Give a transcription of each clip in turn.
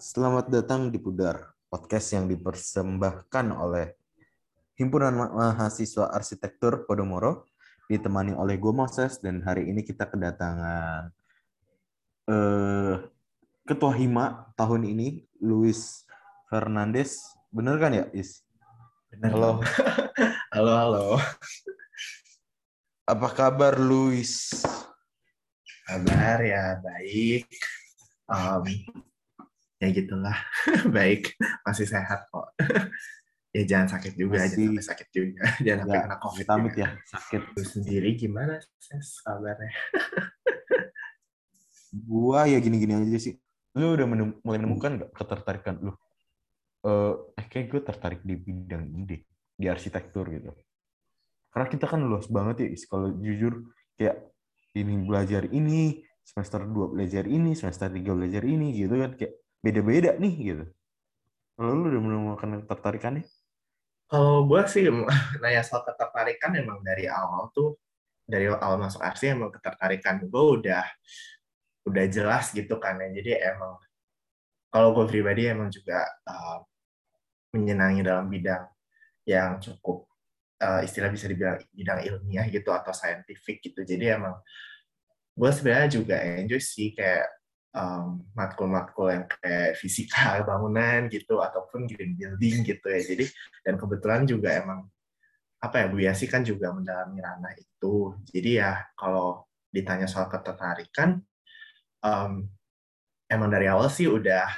Selamat datang di Pudar, podcast yang dipersembahkan oleh Himpunan Ma- Mahasiswa Arsitektur Podomoro, ditemani oleh gue Moses, dan hari ini kita kedatangan eh, Ketua Hima tahun ini, Luis Fernandes. Bener kan ya, Is? Bener. Halo, Halo, halo. apa kabar Luis? Kabar ya, baik. Em, ya gitulah, baik. Masih sehat kok. ya jangan sakit juga, Masih- jangan sampai sakit juga. Jangan sampai Ya, kena COVID Amit ya, sakit. Lu sendiri gimana, Ses, kabarnya? Gua ya gini-gini aja sih. Lu udah menem- mulai menemukan nggak ketertarikan lu? Eh, eh kayak gue tertarik di bidang ini deh, di arsitektur gitu. Karena kita kan luas banget ya. Kalau jujur kayak ini belajar ini, semester 2 belajar ini, semester 3 belajar ini gitu kan kayak beda-beda nih gitu. Kalau lu udah menemukan ketertarikannya? Kalau gue sih nanya soal ketertarikan emang dari awal tuh dari awal masuk arsi emang ketertarikan gue udah udah jelas gitu kan ya. Jadi emang kalau gue pribadi emang juga uh, menyenangi dalam bidang yang cukup uh, istilah bisa dibilang bidang ilmiah gitu atau scientific gitu. Jadi emang gue sebenarnya juga enjoy sih kayak um, matkul-matkul yang kayak fisika bangunan gitu ataupun green building gitu ya. Jadi dan kebetulan juga emang apa ya Bu Yasi kan juga mendalami ranah itu. Jadi ya kalau ditanya soal ketertarikan em, emang dari awal sih udah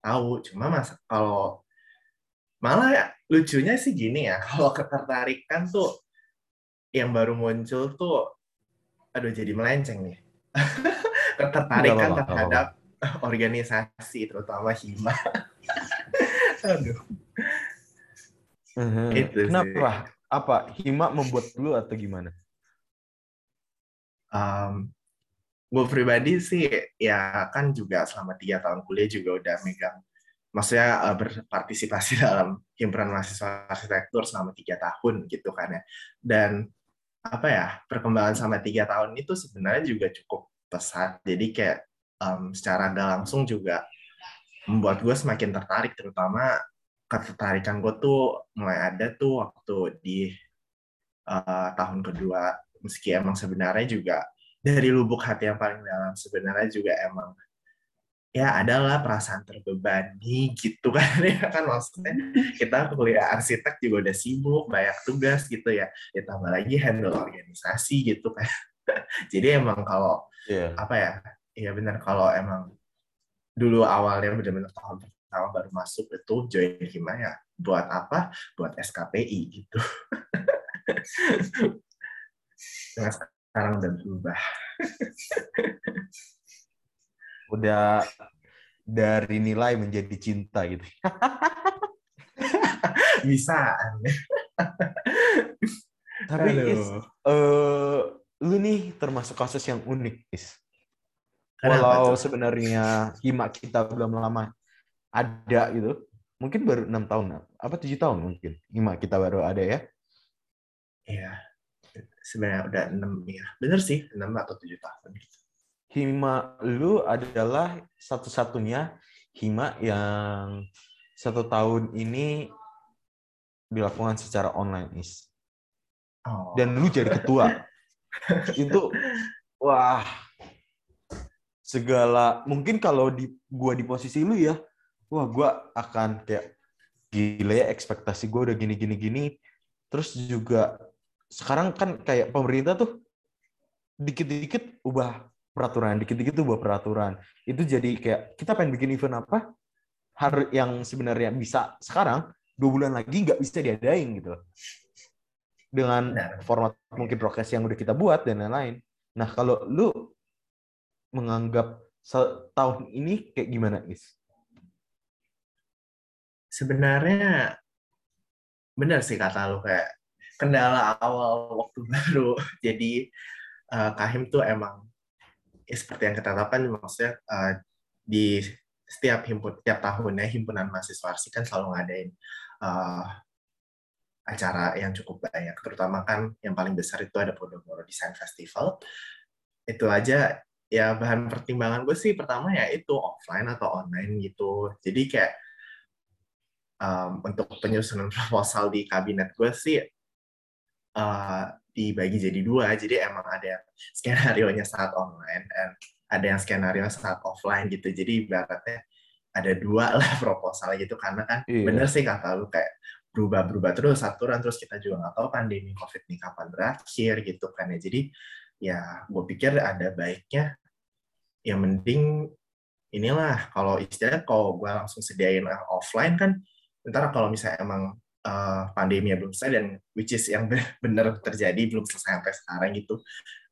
tahu. Cuma mas kalau malah ya, lucunya sih gini ya kalau ketertarikan tuh yang baru muncul tuh aduh jadi melenceng nih. ketertarikan Nggak apa-apa, terhadap organisasi terutama hima. aduh. Mhm. Itu sih. Kenapa? Apa? Hima membuat lu atau gimana? Um, gue pribadi sih ya kan juga selama tiga tahun kuliah juga udah megang, maksudnya uh, berpartisipasi dalam himpunan mahasiswa arsitektur selama tiga tahun gitu kan ya. Dan apa ya perkembangan selama tiga tahun itu sebenarnya juga cukup pesat. Jadi kayak um, secara nggak langsung juga membuat gue semakin tertarik, terutama ketertarikan gue tuh mulai ada tuh waktu di uh, tahun kedua. Meski emang sebenarnya juga dari lubuk hati yang paling dalam sebenarnya juga emang ya adalah perasaan terbebani gitu kan ya kan maksudnya kita kuliah arsitek juga udah sibuk banyak tugas gitu ya. Ditambah lagi handle organisasi gitu kan jadi emang kalau Iya. apa ya ya benar kalau emang dulu awalnya benar-benar tahun pertama baru masuk itu join hima ya buat apa buat SKPI gitu Nah, sekarang udah berubah Udah dari nilai menjadi cinta gitu. bisa Tapi Is, Aduh. Lu nih termasuk kasus yang unik, Is. Walau sebenarnya hima kita belum lama ada gitu, mungkin baru enam tahun, apa tujuh tahun mungkin hima kita baru ada ya. Iya, sebenarnya udah enam ya, bener sih enam atau tujuh tahun gitu. Hima lu adalah satu-satunya hima yang satu tahun ini dilakukan secara online, Is. Oh. dan lu jadi ketua itu wah. Segala mungkin kalau di gua di posisi lu ya wah gua akan kayak gila ya ekspektasi gua udah gini gini gini. Terus juga sekarang kan kayak pemerintah tuh dikit-dikit ubah peraturan dikit-dikit ubah peraturan. Itu jadi kayak kita pengen bikin event apa? Har yang sebenarnya bisa sekarang dua bulan lagi nggak bisa diadain gitu dengan Benar. format mungkin prokes yang udah kita buat dan lain-lain. Nah, kalau lu menganggap setahun ini kayak gimana, Is? Sebenarnya bener sih kata lu kayak kendala awal waktu baru. Jadi eh, Kahim tuh emang ya seperti yang kita tahu kan maksudnya eh, di setiap himpun tiap tahunnya himpunan mahasiswa arsi kan selalu ngadain eh, acara yang cukup banyak. Terutama kan yang paling besar itu ada Podomoro Design Festival. Itu aja ya bahan pertimbangan gue sih pertama ya itu offline atau online gitu. Jadi kayak um, untuk penyusunan proposal di kabinet gue sih uh, dibagi jadi dua. Jadi emang ada skenario nya saat online dan ada yang skenario saat offline gitu. Jadi ibaratnya ada dua lah proposal gitu karena kan iya. bener sih kata lu kayak berubah-berubah terus aturan terus kita juga nggak tahu pandemi covid ini kapan berakhir gitu kan ya. Jadi ya gue pikir ada baiknya ya mending inilah kalau istilahnya kalau gue langsung sediain offline kan ntar kalau misalnya emang uh, pandemi belum selesai dan which is yang benar terjadi belum selesai sampai sekarang gitu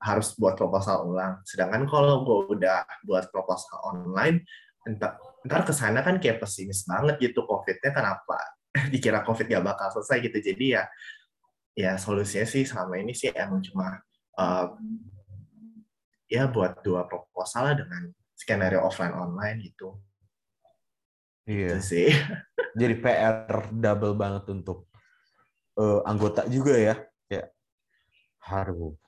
harus buat proposal ulang. Sedangkan kalau gue udah buat proposal online entar ntar ke sana kan kayak pesimis banget gitu covidnya kenapa dikira covid gak bakal selesai gitu. Jadi ya ya solusinya sih selama ini sih emang cuma uh, ya buat dua proposal lah dengan skenario offline online gitu. Iya. Gitu sih. Jadi PR double banget untuk uh, anggota juga ya. Ya. Harus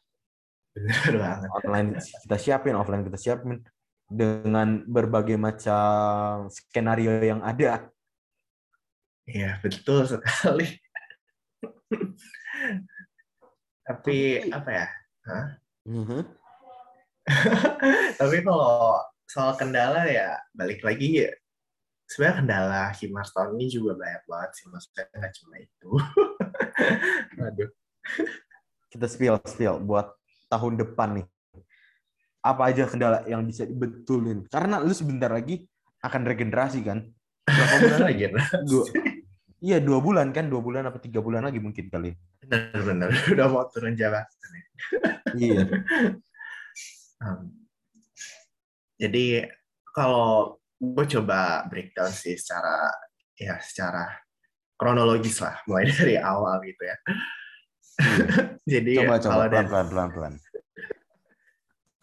benar banget. Online kita siapin offline kita siapin dengan berbagai macam skenario yang ada. Iya, betul sekali. Tapi apa ya? Hah? Mm-hmm. Tapi kalau soal kendala ya balik lagi ya sebenarnya kendala Himars tahun ini juga banyak banget sih maksudnya nggak cuma itu. Aduh. Kita spill spill buat tahun depan nih apa aja kendala yang bisa dibetulin karena lu sebentar lagi akan regenerasi kan berapa bulan lagi dua iya dua bulan kan dua bulan apa tiga bulan lagi mungkin kali. Benar-benar udah mau turun jabatan iya. Um, jadi kalau gue coba breakdown sih secara ya secara kronologis lah mulai dari awal gitu ya. Iya. jadi coba coba. kalau pelan pelan pelan pelan.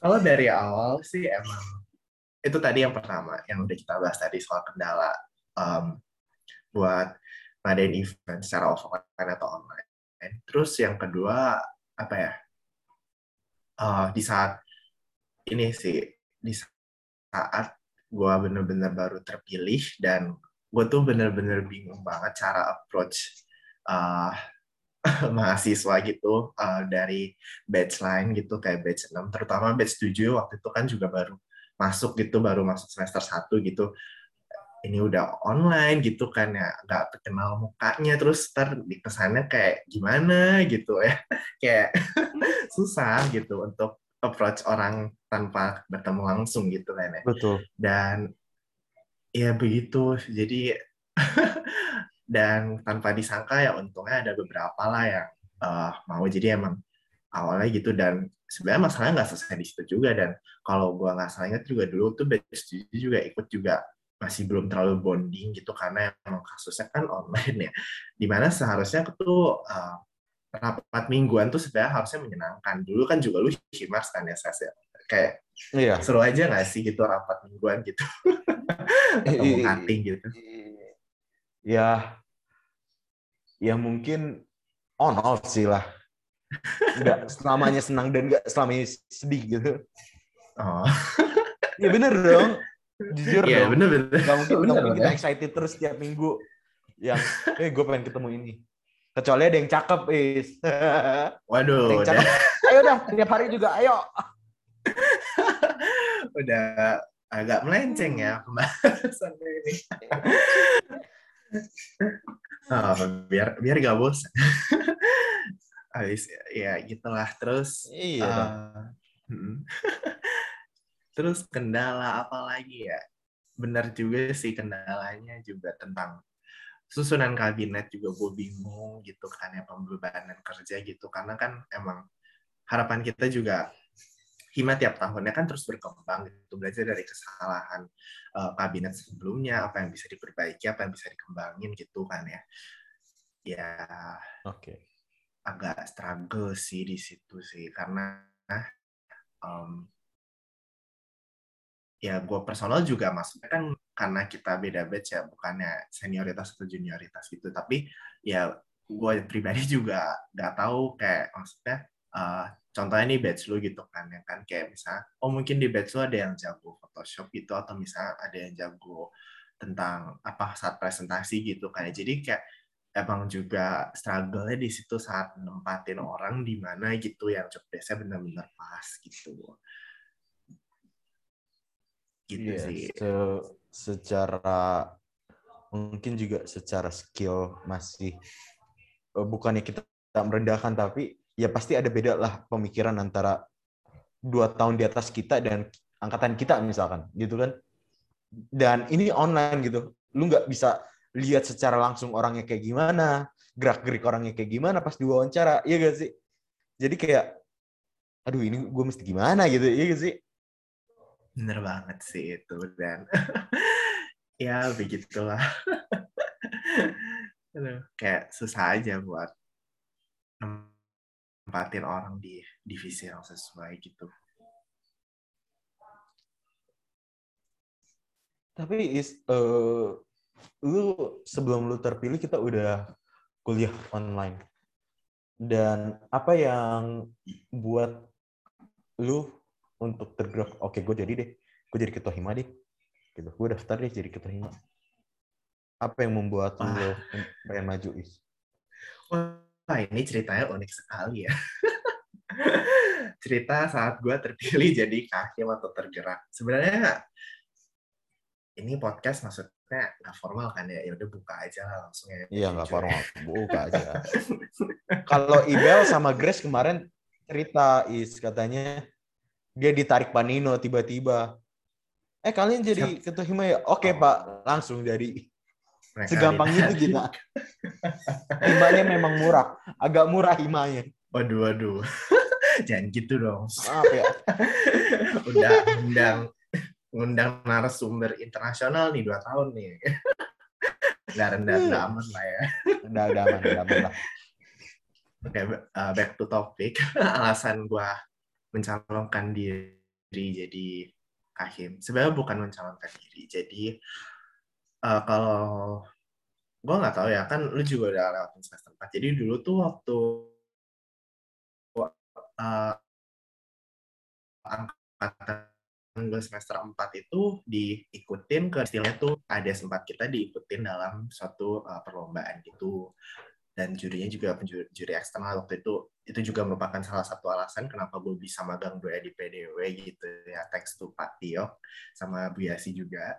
Kalau dari awal sih emang itu tadi yang pertama yang udah kita bahas tadi soal kendala um, buat ngadain event secara offline atau online. Terus yang kedua apa ya? Uh, di saat ini sih di saat gue bener-bener baru terpilih dan gue tuh bener-bener bingung banget cara approach uh, mahasiswa gitu uh, dari batch lain gitu kayak batch 6 terutama batch 7 waktu itu kan juga baru masuk gitu baru masuk semester 1 gitu ini udah online gitu kan ya nggak terkenal mukanya terus ter di kesannya kayak gimana gitu ya. Kayak susah gitu untuk approach orang tanpa bertemu langsung gitu kan ya. Betul. Dan ya begitu jadi dan tanpa disangka ya untungnya ada beberapa lah yang uh, mau. Jadi emang awalnya gitu dan sebenarnya masalahnya nggak selesai di situ juga dan kalau gua nggak salah ingat juga dulu tuh batch juga ikut juga masih belum terlalu bonding gitu karena emang kasusnya kan online ya. Di mana seharusnya tuh uh, rapat mingguan tuh sebenarnya harusnya menyenangkan. Dulu kan juga lu himars kan ya saya kayak iya. seru aja nggak sih gitu rapat mingguan gitu? Ketemu cutting gitu? Ya ya mungkin on off sih lah. Nggak selamanya senang dan nggak selamanya sedih gitu. Oh. Ya bener dong jujur ya, bener bener. Nggak mungkin bener, mungkin kita excited terus tiap minggu yang eh gue pengen ketemu ini. Kecuali ada yang cakep is. Waduh yang cakep. ayo dah tiap hari juga ayo. Udah agak melenceng ya pembahasan ini. Oh, biar biar gak bosan habis ya gitulah. Terus iya. uh, terus kendala apa lagi ya? Benar juga sih kendalanya juga tentang susunan kabinet juga gue bingung gitu kan ya pembebanan kerja gitu. Karena kan emang harapan kita juga Hima tiap tahunnya kan terus berkembang gitu belajar dari kesalahan uh, kabinet sebelumnya apa yang bisa diperbaiki apa yang bisa dikembangin gitu kan ya. Ya oke. okay. agak struggle sih di situ sih. Karena um, ya gue personal juga maksudnya kan karena kita beda batch ya bukannya senioritas atau junioritas gitu. Tapi ya gue pribadi juga nggak tahu kayak maksudnya uh, contohnya nih batch lu gitu kan ya kan kayak misalnya oh mungkin di batch lu ada yang jago Photoshop gitu atau misalnya ada yang jago tentang apa saat presentasi gitu kan. Jadi kayak emang juga struggle-nya di situ saat nempatin orang di mana gitu yang job benar-benar pas gitu gitu yeah, sih. se secara mungkin juga secara skill masih eh, bukannya kita merendahkan tapi ya pasti ada beda lah pemikiran antara dua tahun di atas kita dan angkatan kita misalkan gitu kan. Dan ini online gitu. Lu nggak bisa lihat secara langsung orangnya kayak gimana gerak gerik orangnya kayak gimana pas diwawancara iya gak sih? Jadi kayak aduh ini gue mesti gimana? gitu iya gak sih bener banget sih itu dan ya begitulah kayak susah aja buat nempatin orang di divisi yang sesuai gitu. Tapi is, uh, lu sebelum lu terpilih kita udah kuliah online. Dan apa yang buat lu untuk tergerak, oke okay, gue jadi deh, gue jadi ketua hima deh. Gitu. Gue daftar deh jadi ketua hima. Apa yang membuat Wah. lu pengen maju, Is? Wah, ini ceritanya unik sekali ya. Cerita saat gue terpilih jadi hakim atau tergerak. Sebenarnya ini podcast maksudnya nggak formal kan ya? Ya udah buka aja lah langsung ya. Iya nggak formal, buka aja. Kalau Ibel sama Grace kemarin cerita is katanya dia ditarik Panino tiba-tiba. Eh kalian jadi Siap. ketua hima ya? Oke oh. pak, langsung jadi mereka Segampang itu kita. himanya memang murah, agak murah himanya. Waduh, waduh. Jangan gitu dong. Maaf ya. Udah undang undang narasumber internasional nih dua tahun nih. Nggak rendah, rendah hmm. aman lah ya. Udah, udah aman, udah aman lah. Oke, okay, uh, back to topic. Alasan gue mencalonkan diri jadi kahim. Sebenarnya bukan mencalonkan diri. Jadi uh, kalau gue nggak tahu ya kan lu juga udah lewatin semester 4 jadi dulu tuh waktu uh, angkatan gue semester 4 itu diikutin ke istilahnya tuh ada sempat kita diikutin dalam suatu uh, perlombaan gitu dan jurinya juga penjuri juri eksternal waktu itu itu juga merupakan salah satu alasan kenapa gue bisa magang gue di PDW gitu ya thanks to Pak Tio sama Bu Yasi juga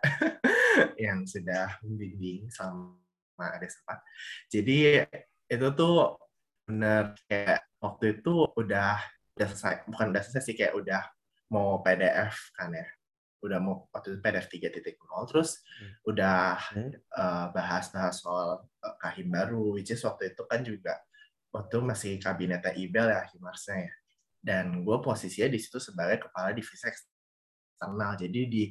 yang sudah membimbing sama ada sempat. Jadi itu tuh bener kayak waktu itu udah udah selesai bukan udah selesai sih kayak udah mau PDF kan ya udah mau waktu itu PDF 3.0 terus hmm. udah hmm. Uh, soal uh, kahim baru which is waktu itu kan juga waktu masih kabinetnya Ibel ya Himarsnya ya dan gue posisinya di situ sebagai kepala divisi eksternal jadi di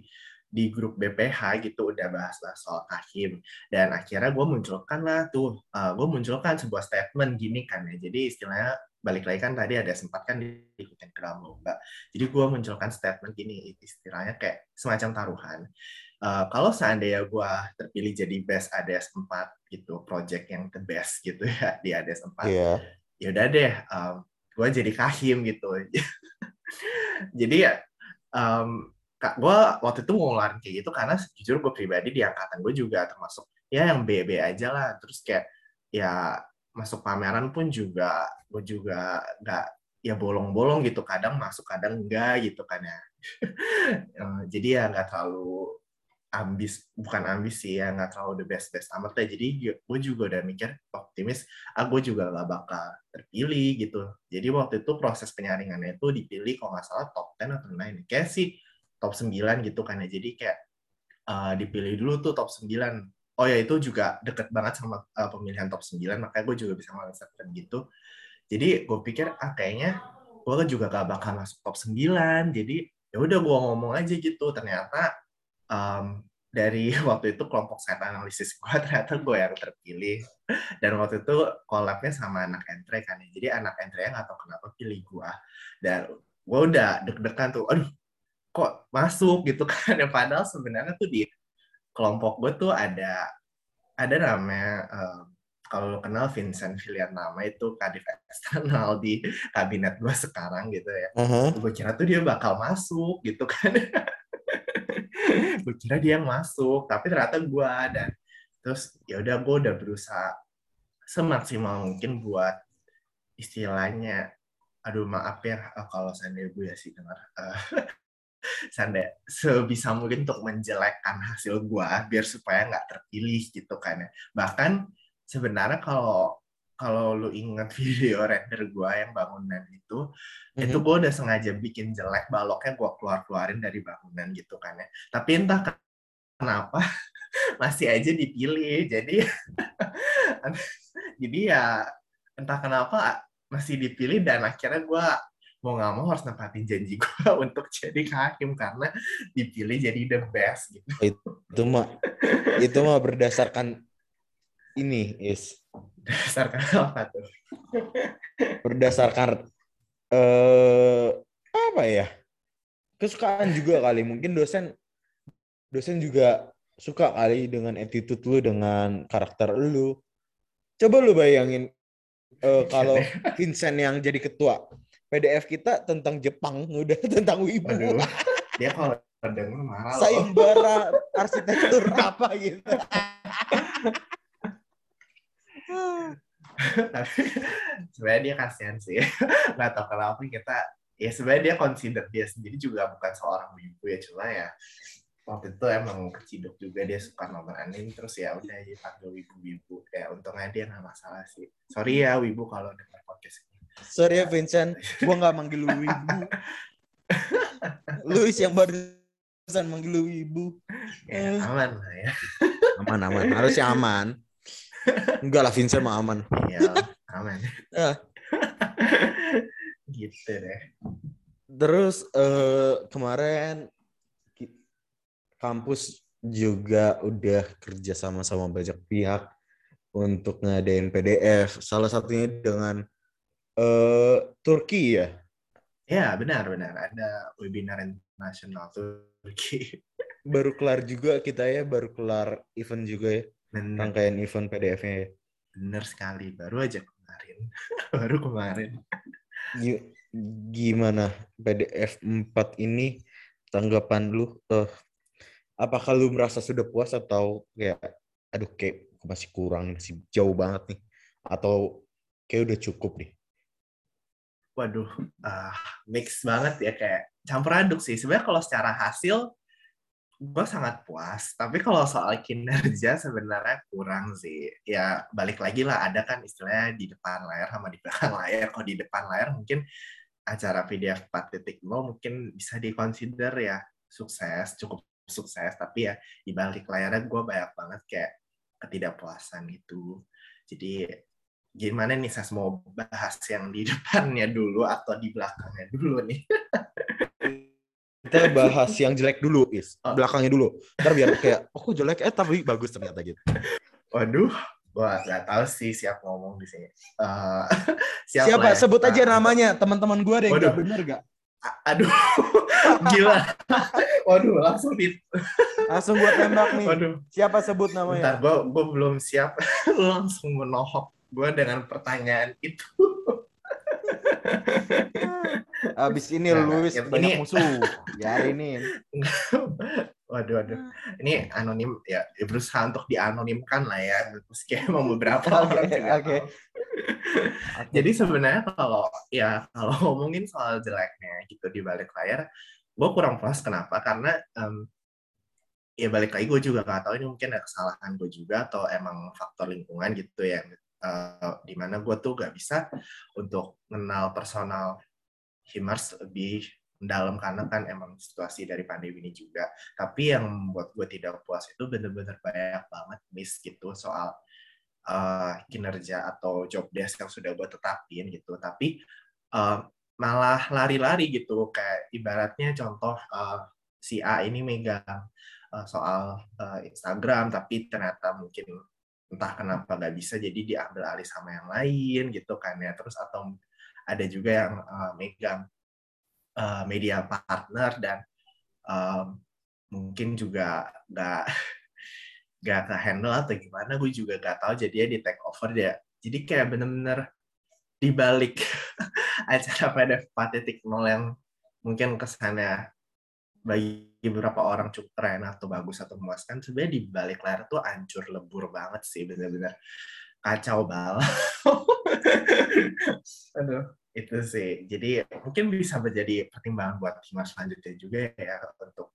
di grup BPH gitu udah bahas-bahas soal kahim dan akhirnya gue munculkan lah tuh uh, gue munculkan sebuah statement gini kan ya jadi istilahnya balik lagi kan tadi ada sempat kan diikutin ke dalam lomba. Jadi gue munculkan statement gini, istilahnya kayak semacam taruhan. Uh, kalau seandainya gue terpilih jadi best ADS 4 gitu, project yang the best gitu ya di ADS 4, yeah. ya udah deh, um, gue jadi kahim gitu. jadi ya, um, gue waktu itu mau ngeluarin kayak gitu karena jujur gue pribadi di angkatan gue juga termasuk ya yang BB aja lah. Terus kayak ya masuk pameran pun juga gue juga nggak ya bolong-bolong gitu. Kadang masuk kadang enggak gitu kan ya. Eh, jadi ya nggak terlalu ambis bukan ambis sih ya nggak terlalu the best best amat ya jadi gue juga udah mikir optimis ah gue juga nggak bakal terpilih gitu. Jadi waktu itu proses penyaringannya itu dipilih kalau nggak salah top 10 atau 9 kayak sih top 9 gitu kan ya. Jadi kayak uh, dipilih dulu tuh top 9 oh ya itu juga deket banget sama uh, pemilihan top 9 makanya gue juga bisa merasakan gitu. Jadi gue pikir ah kayaknya gue juga gak bakal masuk top 9 jadi ya udah gue ngomong aja gitu. Ternyata um, dari waktu itu kelompok set analisis gue ternyata gue yang terpilih. Dan waktu itu kolabnya sama anak entre kan ya. Jadi anak entre yang nggak tahu kenapa pilih gue dan gue udah deg-degan tuh aduh kok masuk? Gitu kan. Padahal sebenarnya tuh di kelompok gue tuh ada ada namanya uh, kalau lo kenal Vincent Nama itu kadif eksternal di kabinet gue sekarang gitu ya. Uh-huh. Gue kira tuh dia bakal masuk gitu kan. gue kira dia yang masuk, tapi ternyata gue dan terus ya udah gue udah berusaha semaksimal mungkin buat istilahnya aduh maaf ya eh, kalau saya gue ya sih dengar uh, sanda sebisa mungkin untuk menjelekkan hasil gua biar supaya nggak terpilih gitu kan ya bahkan sebenarnya kalau kalau lu inget video render gua yang bangunan itu mm-hmm. itu gua udah sengaja bikin jelek baloknya gua keluar keluarin dari bangunan gitu kan ya tapi entah kenapa masih aja dipilih jadi jadi ya entah kenapa masih dipilih dan akhirnya gue mau nggak mau harus nempatin janji gue untuk jadi hakim karena dipilih jadi the best gitu. Itu mah itu mah berdasarkan ini is berdasarkan apa tuh? berdasarkan eh apa ya? Kesukaan juga kali. Mungkin dosen dosen juga suka kali dengan attitude lu dengan karakter lu. Coba lu bayangin uh, kalau Vincent yang jadi ketua PDF kita tentang Jepang udah tentang wibu. Aduh, dia kalau denger marah. Sayembara arsitektur apa gitu. Tapi sebenarnya dia kasihan sih. Nggak tahu kenapa kita ya sebenarnya dia consider dia sendiri juga bukan seorang wibu ya cuma ya waktu itu emang keciduk juga dia suka nonton anime terus ya udah ya panggil wibu-wibu ya untungnya dia nggak masalah sih sorry ya wibu kalau dengar podcast ini Sorry ya Vincent, gua nggak manggil lu ibu. Luis yang barusan manggil lu ibu. Ya, aman lah ya. Aman aman, harusnya aman. Enggak lah Vincent mah aman. Iya, aman. Ya. gitu deh. Terus uh, kemarin kampus juga udah kerja sama sama banyak pihak untuk ngadain PDF. Salah satunya dengan uh, Turki ya? Ya benar benar ada webinar internasional Turki. baru kelar juga kita ya, baru kelar event juga ya. Benar. Rangkaian event PDF-nya ya. Benar sekali, baru aja kemarin. baru kemarin. Gimana PDF 4 ini tanggapan lu? Uh, apakah lu merasa sudah puas atau kayak aduh kayak masih kurang masih jauh banget nih atau kayak udah cukup nih waduh uh, mix banget ya kayak campur aduk sih. Sebenarnya kalau secara hasil gue sangat puas. Tapi kalau soal kinerja sebenarnya kurang sih. Ya balik lagi lah ada kan istilahnya di depan layar sama di belakang layar. Kalau di depan layar mungkin acara PDF 4.0 mungkin bisa dikonsider ya sukses cukup sukses. Tapi ya di balik layarnya gue banyak banget kayak ketidakpuasan gitu. Jadi gimana nih saya mau bahas yang di depannya dulu atau di belakangnya dulu nih? Kita bahas yang jelek dulu, Is. Oh. Belakangnya dulu. Ntar biar kayak, oh kok jelek, eh tapi bagus ternyata gitu. Waduh, gua nggak tahu sih siapa ngomong di sini. Uh, siapa? siapa? Ya? Sebut aja namanya, teman-teman gue yang nggak bener gak? Aduh, gila. Waduh, langsung di... Langsung buat tembak nih. Waduh. Siapa sebut namanya? Bentar, gue gue belum siap. langsung menohok gue dengan pertanyaan itu. Abis ini nah, Luis banyak ini... musuh. Ya ini. waduh, waduh. Ini anonim ya, ya berusaha untuk dianonimkan lah ya. Meski emang beberapa orang Oke. Okay. Jadi sebenarnya kalau ya kalau ngomongin soal jeleknya gitu di balik layar, gue kurang puas kenapa? Karena um, ya balik lagi gue juga gak tahu ini mungkin ada kesalahan gue juga atau emang faktor lingkungan gitu ya uh, di mana gue tuh gak bisa untuk kenal personal Himars lebih dalam karena kan emang situasi dari pandemi ini juga. Tapi yang membuat gue tidak puas itu bener-bener banyak banget miss gitu soal uh, kinerja atau job desk yang sudah gue tetapin gitu. Tapi uh, malah lari-lari gitu kayak ibaratnya contoh uh, si A ini megang uh, soal uh, Instagram tapi ternyata mungkin entah kenapa nggak bisa jadi diambil alih sama yang lain gitu kan ya. Terus atau ada juga yang uh, megang uh, media partner dan um, mungkin juga nggak gak ke handle atau gimana gue juga gak tahu. Jadinya di take over dia. Jadi kayak bener-bener dibalik acara pada 4.0 yang mungkin kesannya bagi beberapa orang cukup keren atau bagus atau memuaskan sebenarnya di balik layar tuh hancur lebur banget sih bener-bener. Kacau bal. Aduh. Itu sih. Jadi mungkin bisa menjadi pertimbangan buat tim selanjutnya juga ya untuk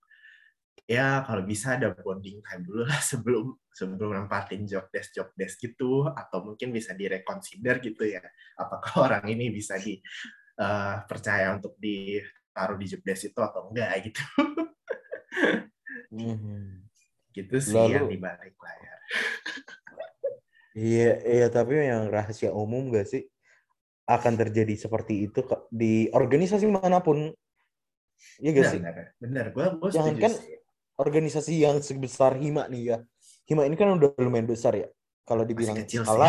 ya kalau bisa ada bonding time dulu lah sebelum sebelum nempatin job desk job desk gitu atau mungkin bisa direkonsider gitu ya apakah orang ini bisa di uh, percaya untuk ditaruh di job desk itu atau enggak gitu Mhm. gitu sih Lalu- yang di balik layar Iya, iya tapi yang rahasia umum gak sih akan terjadi seperti itu di organisasi mana pun. Iya gak benar sih? benar benar gue gue Jangan kan sih. organisasi yang sebesar Hima nih ya. Hima ini kan udah lumayan besar ya. Kalau dibilang kecil sih. skala,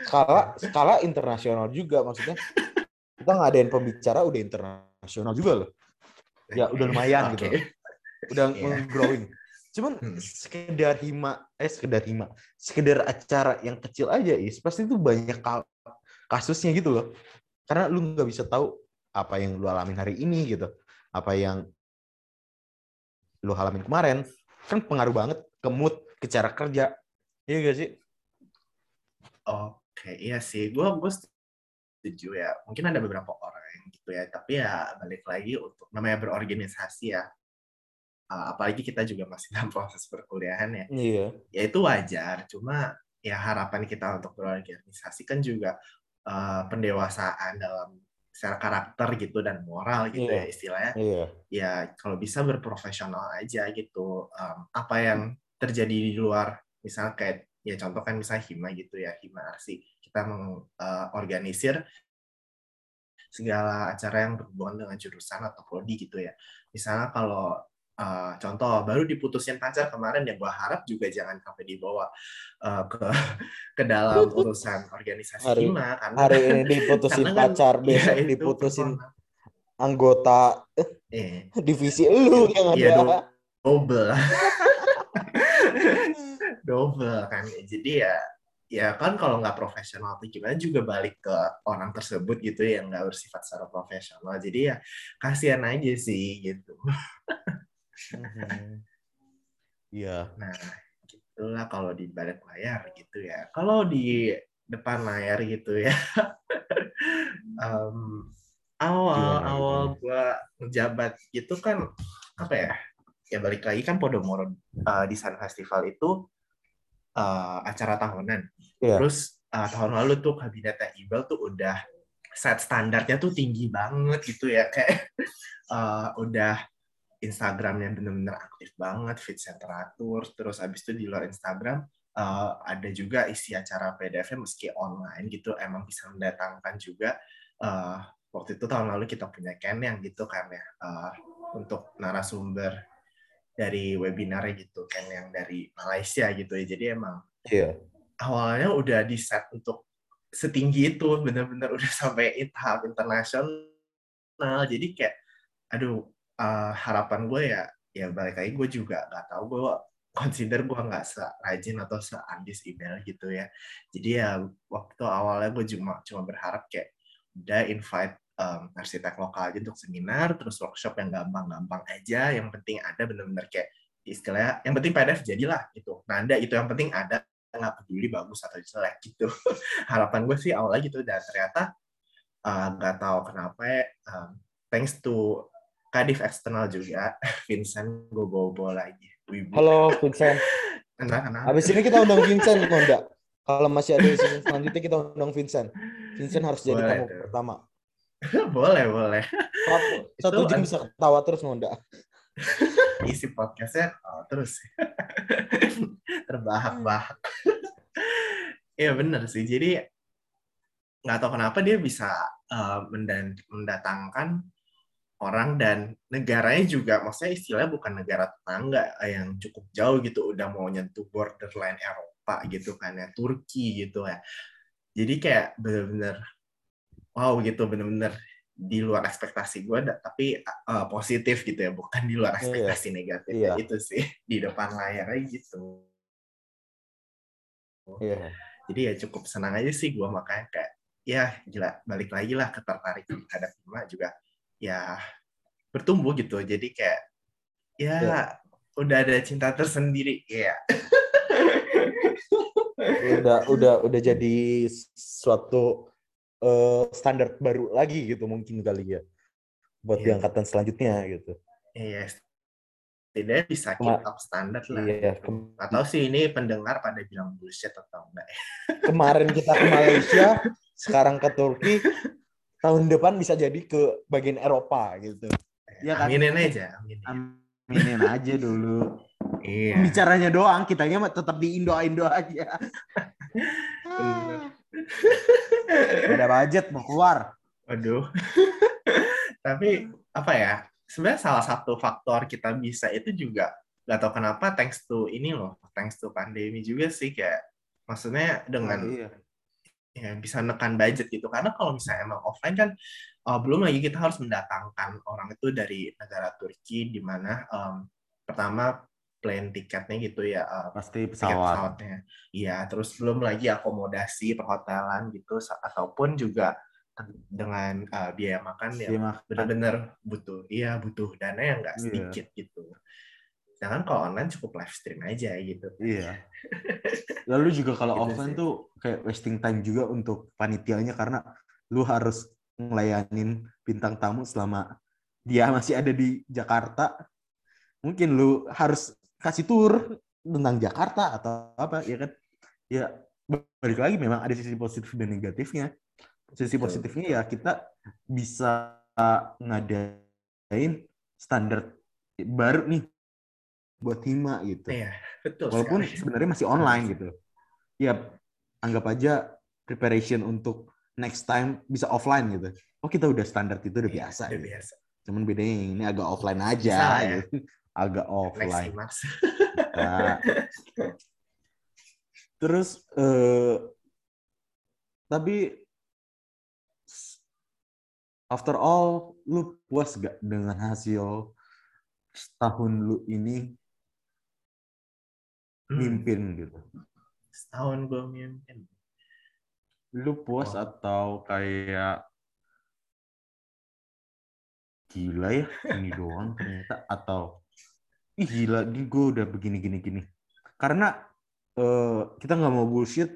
skala, skala internasional juga maksudnya. Kita ngadain pembicara udah internasional juga loh. Ya udah lumayan Oke. gitu. Udah Iya. growing. Cuman Hmm. sekedar hima, eh sekedar hima, sekedar acara yang kecil aja is pasti itu banyak ka- kasusnya gitu loh. Karena lu nggak bisa tahu apa yang lu alamin hari ini gitu, apa yang lu alamin kemarin, kan pengaruh banget ke mood, ke cara kerja, iya gak sih? Oke, iya sih. Gue gue setuju ya. Mungkin ada beberapa gitu ya. Tapi ya balik lagi untuk namanya berorganisasi ya. Uh, apalagi kita juga masih dalam proses perkuliahan ya. Iya. Ya itu wajar. Cuma ya harapan kita untuk berorganisasi kan juga uh, pendewasaan dalam secara karakter gitu dan moral gitu Iya. ya istilahnya. Iya. Ya kalau bisa berprofesional aja gitu. Um, apa yang terjadi di luar, misalnya kayak ya contoh kan misalnya hima gitu ya hima arsi kita mengorganisir segala acara yang berhubungan dengan jurusan atau prodi gitu ya misalnya kalau uh, contoh baru diputusin pacar kemarin ya gua harap juga jangan sampai dibawa uh, ke ke dalam urusan organisasi Hari- hima karena Hari ini diputusin karena kan- pacar, ya, besok itu diputusin personal. anggota eh divisi lu yang Iya, ada. double double kan jadi ya ya kan kalau nggak profesional tuh gimana juga balik ke orang tersebut gitu ya yang nggak bersifat secara profesional jadi ya kasihan aja sih gitu Mhm. Iya. nah gitulah kalau di balik layar gitu ya kalau di depan layar gitu ya em, awal Gimana, awal gimana? gua ngejabat gitu kan apa ya ya balik lagi kan Podomoro uh, di Sun Festival itu uh, acara tahunan. Iya. terus uh, tahun lalu tuh kabinetnya Ibel tuh udah set standarnya tuh tinggi banget gitu ya. Kayak uh, udah Instagramnya bener-bener aktif banget, feed teratur, terus abis itu di luar Instagram uh, ada juga isi acara PDF-nya meski online gitu, emang bisa mendatangkan juga. Uh, waktu itu tahun lalu kita punya Ken yang gitu kan ya uh, untuk narasumber dari webinarnya gitu Ken yang dari Malaysia gitu ya. Jadi emang Iya. awalnya udah di set untuk setinggi itu bener-bener udah sampai tahap internasional. Jadi kayak aduh uh, harapan gue ya ya balik lagi gue juga nggak tahu gue consider gue nggak serajin atau seambis email gitu ya. Jadi ya waktu awalnya gue cuma cuma berharap kayak udah invite um, arsitek lokal aja untuk seminar terus workshop yang gampang-gampang aja yang penting ada bener-bener kayak istilahnya yang penting PDF jadilah gitu nah ada itu yang penting ada nggak peduli bagus atau jelek gitu harapan gue sih awalnya gitu dan ternyata uh, nggak tahu kenapa um, thanks to Kadif eksternal juga Vincent gue bawa-bawa lagi Wibu. Halo Vincent. Kenapa, kenapa? Habis ini kita undang Vincent, Nonda. Kalau masih ada season selanjutnya kita undang Vincent. Vincent harus jadi Boleh tamu tuh. pertama. boleh boleh. Satu, jam bisa ketawa terus Nonda. isi podcastnya oh, terus. Terbahak-bahak. Iya bener sih. Jadi nggak tahu kenapa dia bisa uh, mendatangkan orang dan negaranya juga maksudnya istilahnya bukan negara tetangga yang cukup jauh gitu udah mau nyentuh borderline Eropa gitu kan ya Turki gitu ya. Jadi kayak bener-bener wow gitu bener-bener di luar ekspektasi gue tapi uh, positif gitu ya bukan di luar ekspektasi negatif Iya. itu sih di depan layar aja gitu Iya. Jadi ya cukup senang aja sih gue makanya kayak ya gila balik lagi lah ketertarikan terhadap Hima juga ya bertumbuh gitu. Jadi kayak ya Iya. udah ada cinta tersendiri ya. Udah udah udah jadi suatu eh, standar baru lagi gitu mungkin kali ya buat di Iya. angkatan selanjutnya gitu. Iya. Tidak bisa keep up standar lah. Iya. gitu. Kem- Atau sih ini pendengar pada bilang bullshit atau enggak. Kemarin kita ke Malaysia, sekarang ke Turki, tahun depan bisa jadi ke bagian Eropa gitu. Kan? Aminin aja, aminin. Aminin aja dulu. Iya. Bicaranya doang, kitanya tetap di Indo-Indo aja. Bener. Ada budget mau keluar. Waduh. Tapi apa ya? Sebenarnya salah satu faktor kita bisa itu juga nggak tahu kenapa thanks to ini loh, thanks to pandemi juga sih kayak maksudnya dengan Iya. ya bisa nekan budget gitu. Karena kalau misalnya emang offline kan uh, belum lagi kita harus mendatangkan orang itu dari negara Turki di mana um, pertama plane tiketnya gitu ya uh, Pasti tiket pesawat. pesawatnya. Iya, terus belum lagi akomodasi perhotelan gitu ataupun juga dengan uh, biaya makan yang Iya, mak- benar-benar butuh. Iya, butuh dana yang nggak Iya. sedikit gitu. Sedangkan kalau online cukup live stream aja gitu. Iya. Lalu juga kalau Gitu offline sih. tuh kayak wasting time juga untuk panitianya karena lu harus ngelayanin bintang tamu selama dia masih ada di Jakarta. Mungkin lu harus kasih tour tentang Jakarta atau apa ya kan? Ya balik lagi memang ada sisi positif dan negatifnya. Sisi positifnya ya kita bisa ngadain standar baru nih buat Hima gitu. Iya, betul Walaupun sekali. sebenarnya masih online gitu. Ya, anggap aja preparation untuk next time bisa offline gitu. Oh, kita udah standar itu udah Iya, biasa. udah gitu. biasa. Cuman bedanya ini agak offline aja. Bisa lah ya. Agak offline. Nah, terus eh, tapi after all lu puas gak dengan hasil setahun lu ini Hmm, mimpin gitu? Setahun gue mimpin. Lu puas Oh. atau kayak gila ya ini doang ternyata atau ih gila nih gue udah begini gini gini. Karena eh, kita nggak mau bullshit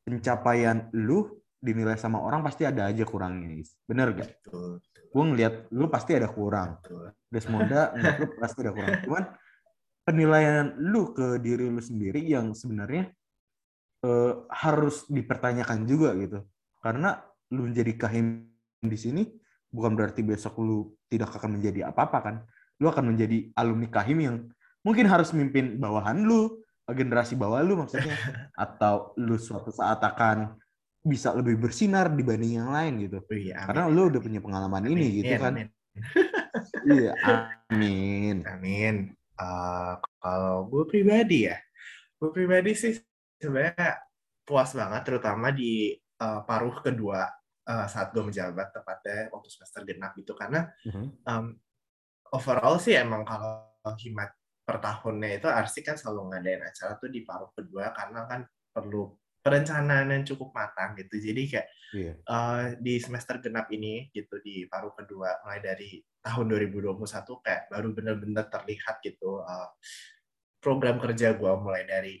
pencapaian lu dinilai sama orang pasti ada aja kurangnya Is. bener gak Betul, betul, gue ngeliat lu pasti ada kurang. Betul. Desmonda ngeliat lu pasti ada kurang. Cuman penilaian lu ke diri lu sendiri yang sebenarnya eh, harus dipertanyakan juga gitu. Karena lu menjadi kahim di sini bukan berarti besok lu tidak akan menjadi apa-apa kan lu akan menjadi alumni kahim yang mungkin harus mimpin bawahan lu generasi bawah lu maksudnya atau lu suatu saat akan bisa lebih bersinar dibanding yang lain gitu Oh iya, amin. karena lu udah punya pengalaman ini Amin, gitu kan amin. iya amin Amin. Eh, kalau gue pribadi ya, gue pribadi sih sebenarnya puas banget, terutama di eh, paruh kedua eh, saat gue menjabat tepatnya waktu semester genap itu karena Mhm. um, overall sih emang kalau himat per tahunnya itu Arsi kan selalu ngadain acara tuh di paruh kedua karena kan perlu perencanaan yang cukup matang gitu. Jadi kayak iya eh, di semester genap ini gitu di paruh kedua mulai dari tahun 2021 kayak baru benar-benar terlihat gitu eh, program kerja gue mulai dari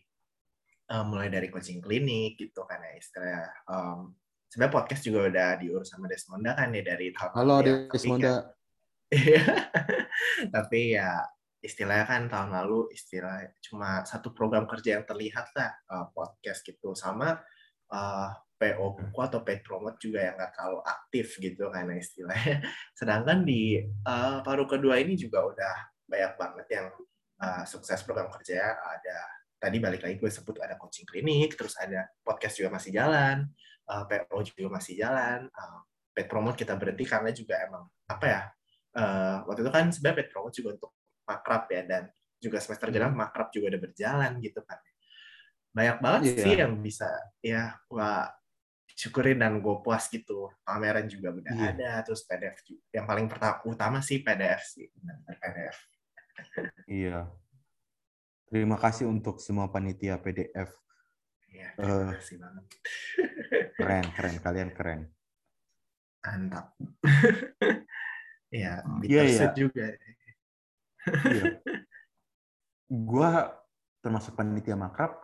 eh, mulai dari coaching klinik gitu kan ya istilah em, sebenarnya podcast juga udah diurus sama Desmonda kan ya dari tahun halo ya. Desmonda. Tapi ya istilahnya kan tahun lalu istilah cuma satu program kerja yang terlihat lah eh, podcast gitu. Sama eh, PO buku atau paid promote juga yang nggak terlalu aktif gitu karena istilahnya. Sedangkan di eh, paruh kedua ini juga udah banyak banget yang eh, sukses program kerja. Ada tadi balik lagi gue sebut ada coaching klinik terus ada podcast juga masih jalan eh, PO juga masih jalan eh, paid promote kita berhenti karena juga emang apa ya eh, waktu itu kan sebenarnya promote juga untuk makrab ya dan juga semester genap makrab juga udah berjalan gitu kan banyak banget Iya. sih yang bisa ya gua syukurin dan gue puas gitu pameran juga udah Iya. ada terus PDF juga. yang paling pertama utama sih PDF sih PDF Iya. Terima kasih untuk semua panitia PDF Ya, terima Eh. kasih banget. Keren, keren. Kalian keren. Mantap. ya, Iya, bittersweet iya. juga. Iya. Gua termasuk panitia makrab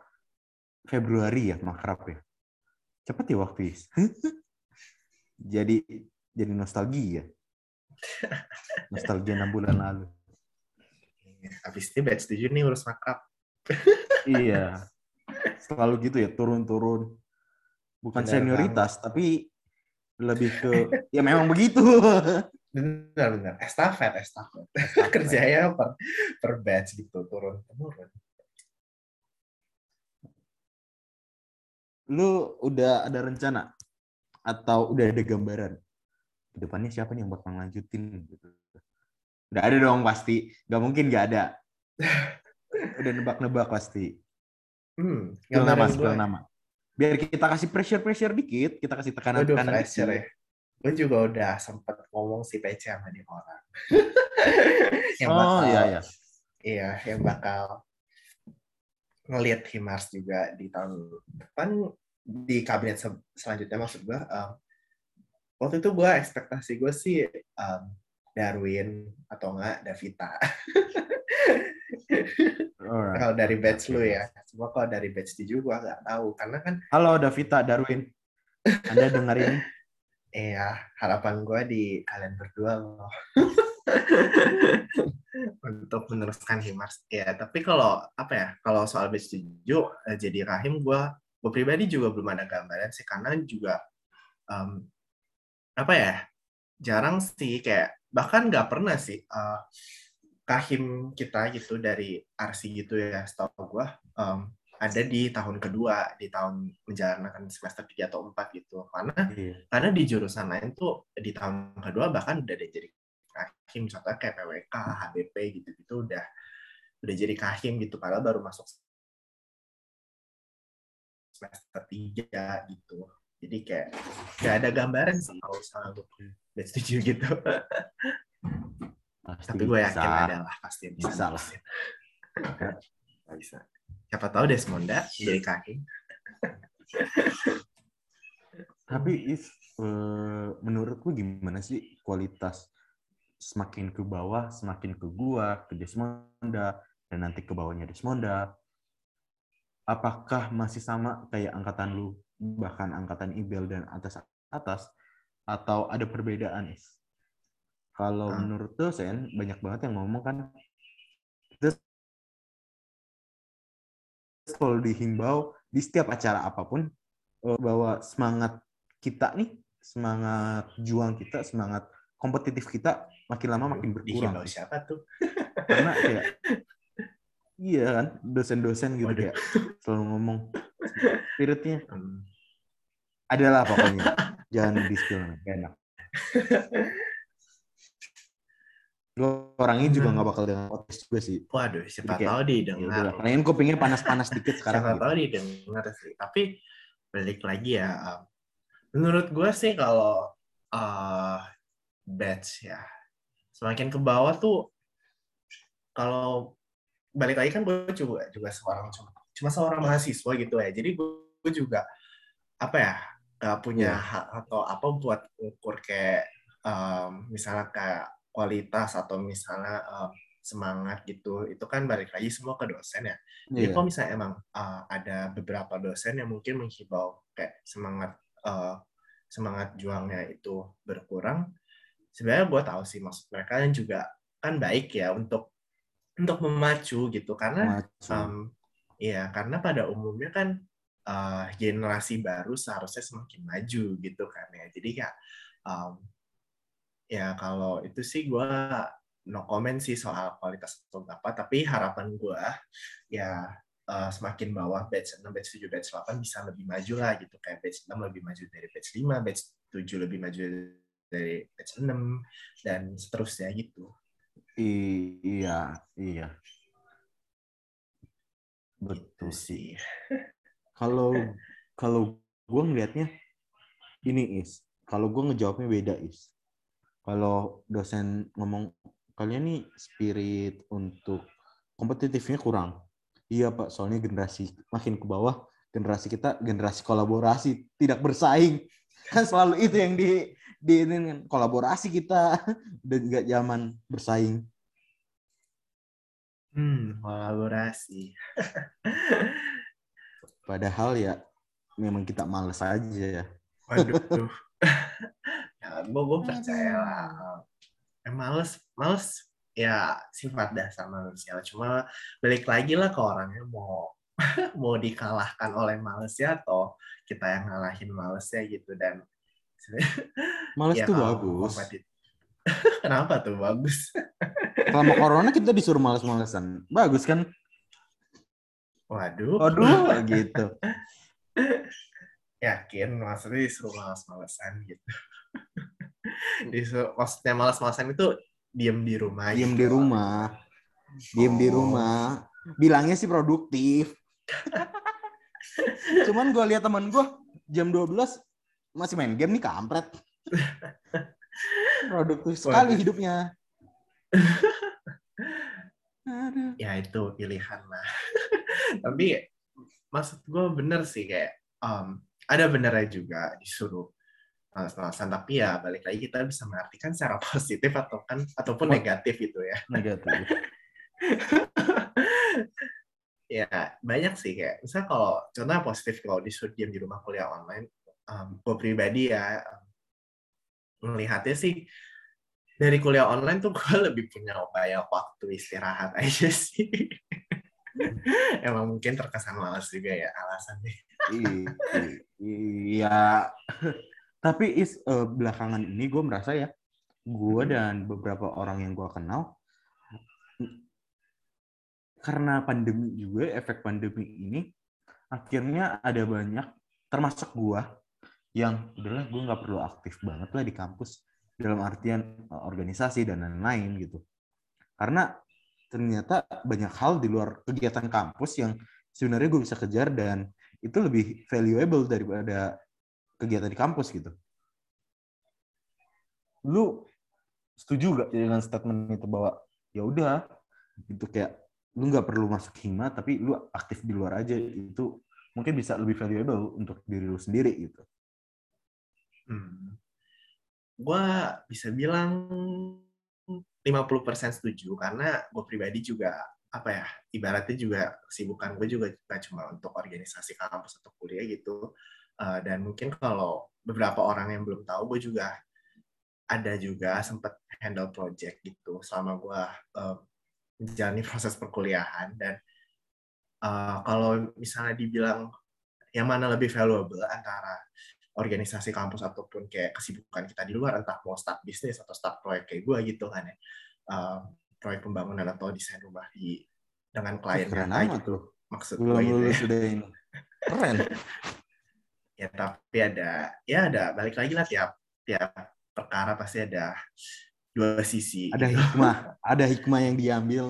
Februari ya makrab ya. Cepet ya waktu jadi jadi nostalgia. Nostalgia enam bulan lalu. Habis ini batch 7 nih urus makrab. Iya. Selalu gitu ya, turun-turun. Bukan Benar senioritas, tapi lebih ke ya memang begitu. Benar, benar. Estafet, estafet. Kerjanya per, per batch gitu, turun temurun. Lu udah ada rencana atau udah ada gambaran ke depannya siapa nih yang bakal lanjutin gitu. Udah ada dong pasti. Gak mungkin gak ada. Udah nebak-nebak pasti. Hmm, nama, gua- nama. Biar kita kasih pressure-pressure dikit, kita kasih Waduh, tekanan-tekanan pressure dikit. ya. Gue juga udah sempet ngomong si PC sama dia orang. yang Oh bakal, iya iya. iya, yang bakal ngelihat Himars juga di tahun depan di kabinet se- selanjutnya maksud gue. um, waktu itu gue ekspektasi gue sih um, Darwin atau enggak Davita. Alright. kalau dari batch lu ya. Cuma kalau dari batch di juga nggak tahu karena kan Halo Davita Darwin. Anda dengar ini? Iya, harapan gue di kalian berdua loh. Untuk meneruskan Himars. Ya, tapi kalau apa ya? Kalau soal batch 7 eh, jadi Rahim gue gue pribadi juga belum ada gambaran sih karena juga em, apa ya? Jarang sih kayak bahkan nggak pernah sih eh, kahim kita gitu dari RC gitu ya setahu gue em, ada di tahun kedua di tahun menjalankan semester 3 atau 4 gitu. Karena Iya. karena di jurusan lain tuh di tahun kedua bahkan udah ada jadi kahim contohnya kayak PWK, HBP gitu-gitu udah udah jadi kahim gitu. Padahal baru masuk semester 3 gitu. Jadi kayak gak ada gambaran sih kalau misalnya gue batch 7 gitu. Pasti tapi gue yakin bisa. ada lah pasti yang Bisa lah. bisa siapa tahu Desmonda jadi kahim Tapi if eh, menurut lu gimana sih kualitas semakin ke bawah, semakin ke gua, ke Desmonda, dan nanti ke bawahnya Desmonda? Apakah masih sama kayak angkatan lu, bahkan angkatan Ibel dan atas atas, atau ada perbedaan? Is? Kalau Hmm. menurut dosen banyak banget yang ngomong kan, kalau dihimbau di setiap acara apa pun eh, bahwa semangat kita nih, semangat juang kita, semangat kompetitif kita makin lama makin berkurang. dihimbau siapa tuh Karena kayak iya kan, dosen-dosen gitu Waduh. kayak selalu ngomong spiritnya Hmm. adalah pokoknya. Jangan di enak. Gue orangnya juga nggak bakal dengan podcast juga sih. waduh siapa Jadi kayak, tahu Ya didengar udah, Kalian kupingnya panas-panas dikit sekarang. siapa gitu. tahu didengar sih tapi balik lagi ya um, menurut gue sih kalau uh, batch ya semakin ke bawah tuh kalau balik lagi kan gue juga juga seorang cuma cuma seorang mahasiswa gitu ya jadi gue, gue juga apa ya gak punya Iya. hak atau apa buat ukur kayak um, misalnya kayak kualitas atau misalnya um, semangat gitu itu kan balik lagi semua ke dosen ya. Jadi Iya. kalau misalnya emang uh, ada beberapa dosen yang mungkin menghibau kayak semangat uh, semangat juangnya itu berkurang, sebenarnya gue tahu sih maksud mereka dan juga kan baik ya untuk untuk memacu gitu. Karena um, ya karena pada umumnya kan uh, generasi baru seharusnya semakin maju gitu kan ya. Jadi ya um, ya kalau itu sih gue no comment sih soal kualitas atau apa tapi harapan gue ya uh, semakin bawah batch 6, batch 7, batch 8 bisa lebih maju lah gitu kayak batch 6 lebih maju dari batch 5, batch 7 lebih maju dari batch 6 dan seterusnya gitu. I- iya, iya. Betul Itu sih. sih. Kalau kalau gue ngelihatnya ini is, kalau gue ngejawabnya beda is. Kalau dosen ngomong kalian nih spirit untuk kompetitifnya kurang. Iya pak, soalnya generasi makin ke bawah generasi kita generasi kolaborasi tidak bersaing kan selalu itu yang di di ini kan, kolaborasi kita dan nggak zaman bersaing Hmm, kolaborasi. padahal ya memang kita males aja ya Waduh. Ya, gue gue percaya lah. Eh, males, males ya sifat dasar manusia. Cuma balik lagi lah ke orangnya mau mau dikalahkan oleh malesnya atau kita yang ngalahin malesnya gitu dan males ya tuh bagus kompetitif- Kenapa tuh bagus? selama corona kita disuruh males-malesan bagus kan Waduh. aduh gitu Yakin maksudnya disuruh males-malesan gitu. maksudnya males-malesan itu diem di rumah. diem gitu. di rumah diem di Oh. rumah bilangnya sih produktif cuman gue lihat teman gue jam 12 masih main game nih kampret produktif sekali Waduh. hidupnya Aduh. ya itu pilihan lah. Tapi maksud gue bener sih kayak um, ada benernya juga disuruh malas-malasan tapi ya balik lagi kita bisa mengartikan secara positif atau kan ataupun negatif gitu ya. negatif ya banyak sih kayak misal kalau contohnya positif kalau disuruh diam di rumah kuliah online, um, gue pribadi ya um, melihatnya sih dari kuliah online tuh gue lebih punya upaya waktu istirahat aja sih. Emang mungkin terkesan malas juga ya alasannya. I- Iya. Tapi is eh, belakangan ini gue merasa ya, gue Hmm. dan beberapa orang yang gue kenal, karena pandemi juga, efek pandemi ini, akhirnya ada banyak, termasuk gue, yang udahlah gue nggak perlu aktif banget lah di kampus, dalam artian eh, organisasi dan lain-lain gitu. Karena ternyata banyak hal di luar kegiatan kampus yang sebenarnya gue bisa kejar dan itu lebih valuable daripada kegiatan di kampus gitu. Lu setuju gak dengan statement itu bahwa ya udah itu kayak lu nggak perlu masuk hima tapi lu aktif di luar aja itu mungkin bisa lebih valuable untuk diri lu sendiri gitu. Hmm. Gue bisa bilang 50% setuju karena gue pribadi juga apa ya ibaratnya juga kesibukan gue juga gak cuma untuk organisasi kampus atau kuliah gitu Uh, dan mungkin kalau beberapa orang yang belum tahu gue juga ada juga sempat handle project gitu selama gue uh, menjalani proses perkuliahan dan uh, kalau misalnya dibilang yang mana lebih valuable antara organisasi kampus ataupun kayak kesibukan kita di luar entah mau start bisnis atau start proyek kayak gue gitu kan ya Uh, proyek pembangunan atau desain rumah di dengan klien Keren amat gitu tuh. maksud gue gitu ya. sudah ini. Keren. ya tapi ada ya ada balik lagi lah tiap tiap perkara pasti ada dua sisi Ada gitu. hikmah, ada hikmah yang diambil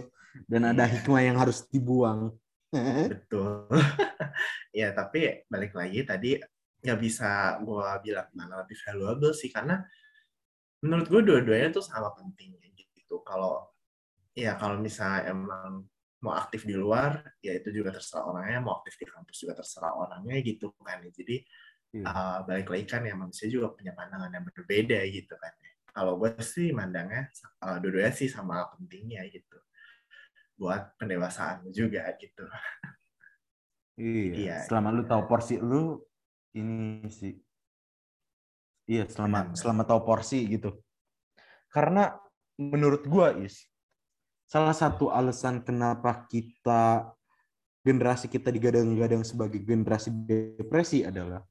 dan ada Iya. hikmah yang harus dibuang. betul ya tapi balik lagi tadi nggak bisa gue bilang mana lebih valuable sih karena menurut gue dua-duanya tuh sama pentingnya gitu kalau ya kalau misalnya emang mau aktif di luar ya itu juga terserah orangnya mau aktif di kampus juga terserah orangnya gitu kan jadi Iya. uh, balik lagi kan ya manusia juga punya pandangan yang berbeda gitu kan kalau gue sih mandangnya uh, dua-duanya sih sama pentingnya gitu buat pendewasaan juga gitu Iya. Iya. Selama lu tahu porsi lu ini sih. Iya, selama selama tahu porsi gitu. Karena menurut gua is salah satu alasan kenapa kita generasi kita digadang-gadang sebagai generasi depresi adalah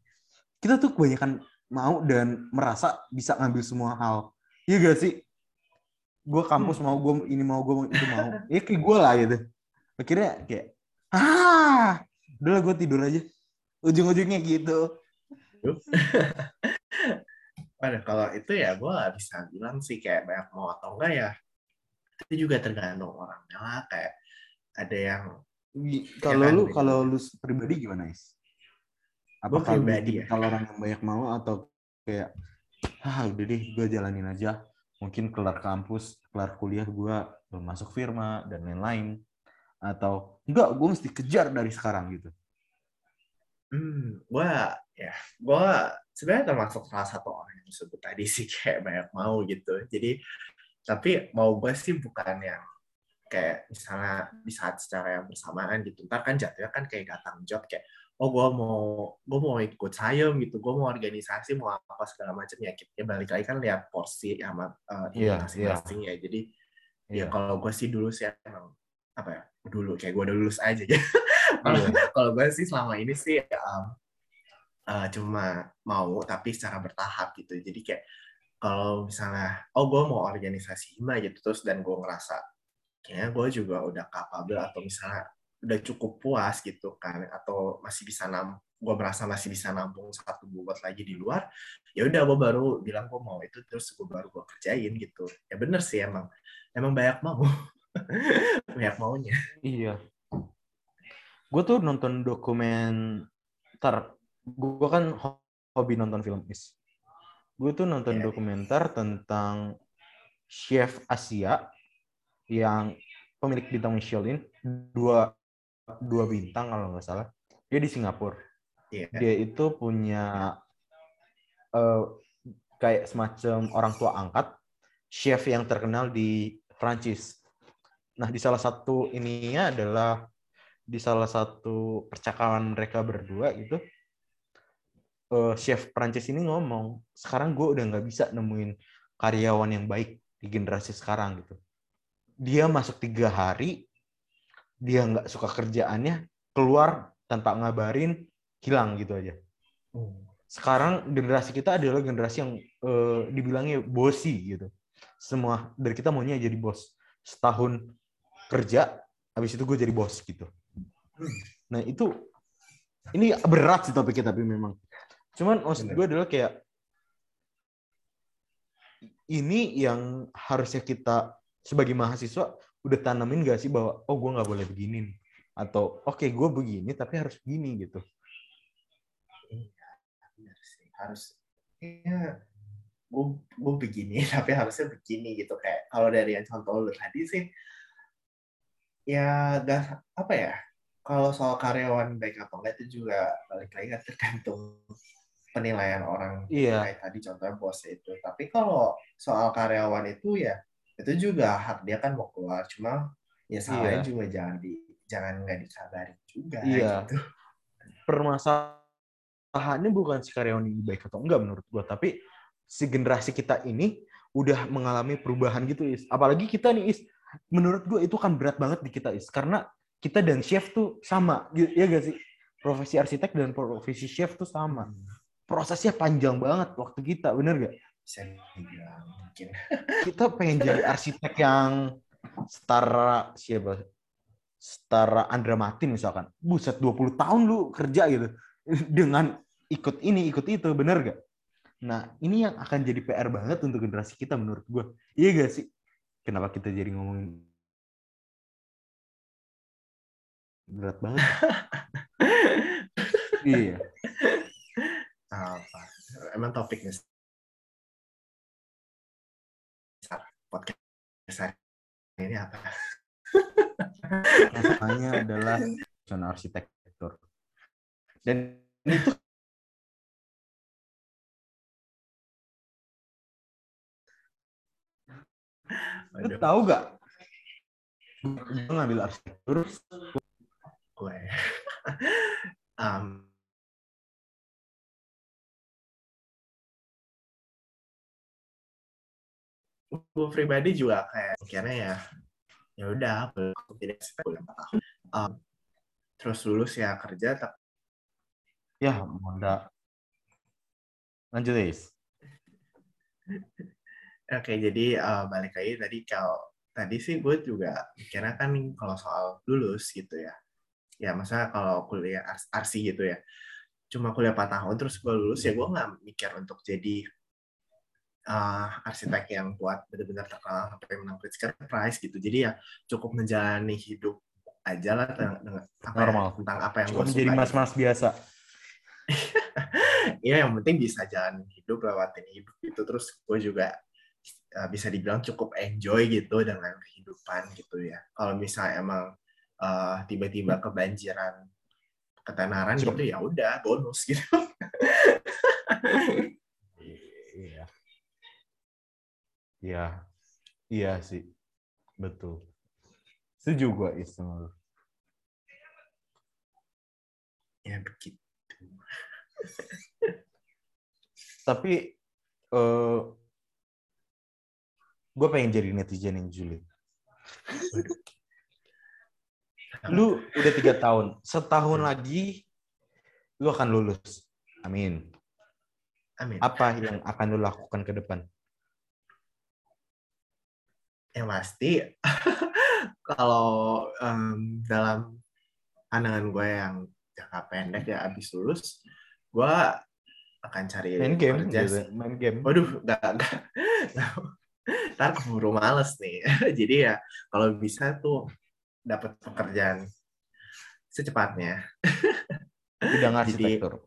kita tuh kebanyakan mau dan merasa bisa ngambil semua hal. Iya gak sih? Gue kampus mau, gue ini mau, gue itu mau. Ya kayak gue lah gitu. Akhirnya kayak, ah, udah lah gue tidur aja. Ujung-ujungnya gitu. Pada kalau itu ya gue gak bisa bilang sih kayak banyak mau atau enggak ya itu juga tergantung orangnya lah kayak ada yang Kalau kan, lu, gitu. kalau lu pribadi gimana is? Apakah pribadi ya. kalau orang yang banyak mau atau kayak, ah udah deh gue jalanin aja. Mungkin kelar kampus, kelar kuliah gue masuk firma dan lain-lain. Atau enggak, gue mesti kejar dari sekarang gitu. Hmm, gue ya, gue sebenarnya termasuk salah satu orang yang disebut tadi sih kayak banyak mau gitu. Jadi tapi mau gue sih bukan yang kayak misalnya di saat secara yang bersamaan gitu. Ntar kan jatuhnya kan kayak tanggung jawab kayak oh gue mau gue mau ikut sayem gitu, gue mau organisasi mau apa segala macam ya. Ya balik lagi kan lihat porsi sama uh, Iya, masing-masing ya. Jadi ya Iya. kalau gue sih dulu sih emang apa ya dulu kayak gue udah lulus aja. Kalau Iya. kalau gue sih selama ini sih um, uh, cuma mau tapi secara bertahap gitu. Jadi kayak kalau misalnya oh gue mau organisasi hima gitu terus dan gue ngerasa kayaknya gue juga udah capable atau misalnya udah cukup puas gitu kan atau masih bisa nam gue merasa masih bisa nampung satu bobot lagi di luar ya udah gue baru bilang gue mau itu terus gue baru gue kerjain gitu ya bener sih emang emang banyak mau banyak maunya Iya. Gue tuh nonton dokumenter. Gue kan ho- hobi nonton film is. Gue tuh nonton Iya, iya. dokumenter tentang chef Asia yang pemilik bintang Michelin dua dua bintang kalau nggak salah. Dia di Singapura. Iya. Dia itu punya eh, kayak semacam orang tua angkat chef yang terkenal di Prancis. Nah, di salah satu ininya adalah di salah satu percakapan mereka berdua gitu, eh, chef Prancis ini ngomong, sekarang gue udah nggak bisa nemuin karyawan yang baik di generasi sekarang gitu. Dia masuk tiga hari, dia nggak suka kerjaannya, keluar tanpa ngabarin, hilang gitu aja. Sekarang generasi kita adalah generasi yang eh, dibilangnya bosi gitu. Semua dari kita maunya jadi bos. Setahun kerja, habis itu gue jadi bos gitu. Nah itu ini berat sih topiknya tapi memang. Cuman maksud gue adalah kayak ini yang harusnya kita sebagai mahasiswa udah tanamin gak sih bahwa oh gue nggak boleh begini nih. atau oke gue begini tapi harus begini gitu. Sih. harus ya gue gue begini tapi harusnya begini gitu kayak kalau dari yang contoh lu tadi sih ya gak apa ya kalau soal karyawan baik atau enggak itu juga balik lagi kan tergantung penilaian orang Iya. kayak tadi contohnya bos itu tapi kalau soal karyawan itu ya itu juga hak dia kan mau keluar cuma ya salahnya Iya. juga jangan di jangan nggak disabarin juga Iya. gitu permasalahannya bukan si karyawan ini baik atau enggak menurut gua, tapi si generasi kita ini udah mengalami perubahan gitu, Is. Apalagi kita nih, Is. Menurut gua itu kan berat banget di kita, Is. Karena kita dan chef tuh sama, gitu, ya gak sih? Profesi arsitek dan profesi chef tuh sama. Prosesnya panjang banget waktu kita, bener gak? bisa dibilang mungkin Kita pengen jadi arsitek yang setara siapa? Setara Andra Matin misalkan. Buset 20 tahun lu kerja gitu. Dengan ikut ini, ikut itu, bener gak? Nah, ini yang akan jadi PR banget untuk generasi kita menurut gue. Iya gak sih? Kenapa kita jadi ngomongin berat banget? iya. Apa emang topiknya podcast hari ini apa Masalahnya adalah zona arsitektur. Dan itu lu tahu gak? Gue ngambil arsitektur, gue um, gue pribadi juga kayak mikirnya ya ya udah aku tidak kuliah empat tahun Um, terus lulus ya kerja tapi ya Monda. Lanjut, Is. oke jadi uh, balik lagi tadi kalau tadi sih gue juga mikirnya kan kalau soal lulus gitu ya ya masa kalau kuliah ars- arsi gitu ya cuma kuliah 4 tahun terus gue lulus ya gue nggak mikir untuk jadi uh, arsitek yang buat benar-benar terkenal sampai menang Pritzker Prize gitu. Jadi ya cukup menjalani hidup aja lah dengan apa ya, Normal. tentang apa yang gue menjadi mas-mas biasa. ya yang penting bisa jalan hidup lewatin hidup itu terus gue juga uh, bisa dibilang cukup enjoy gitu dengan kehidupan gitu ya. Kalau misalnya emang uh, tiba-tiba kebanjiran ketenaran gitu ya udah bonus gitu Iya. Iya. Iya sih. Betul. Setuju gue Is sama lu. ya begitu Tapi eh gue pengen jadi netizen yang julid. Lu udah tiga tahun. Setahun lagi lu akan lulus. Amin. amin Apa yang akan lu lakukan ke depan? Yang pasti kalau em, dalam pandangan gue yang jangka pendek ya abis lulus gue akan cari Main game kerja gitu. Main game. Waduh, nggak, nggak. Ntar keburu males nih. Jadi ya, kalau bisa tuh dapat pekerjaan secepatnya. Bidang Jadi- arsitektur.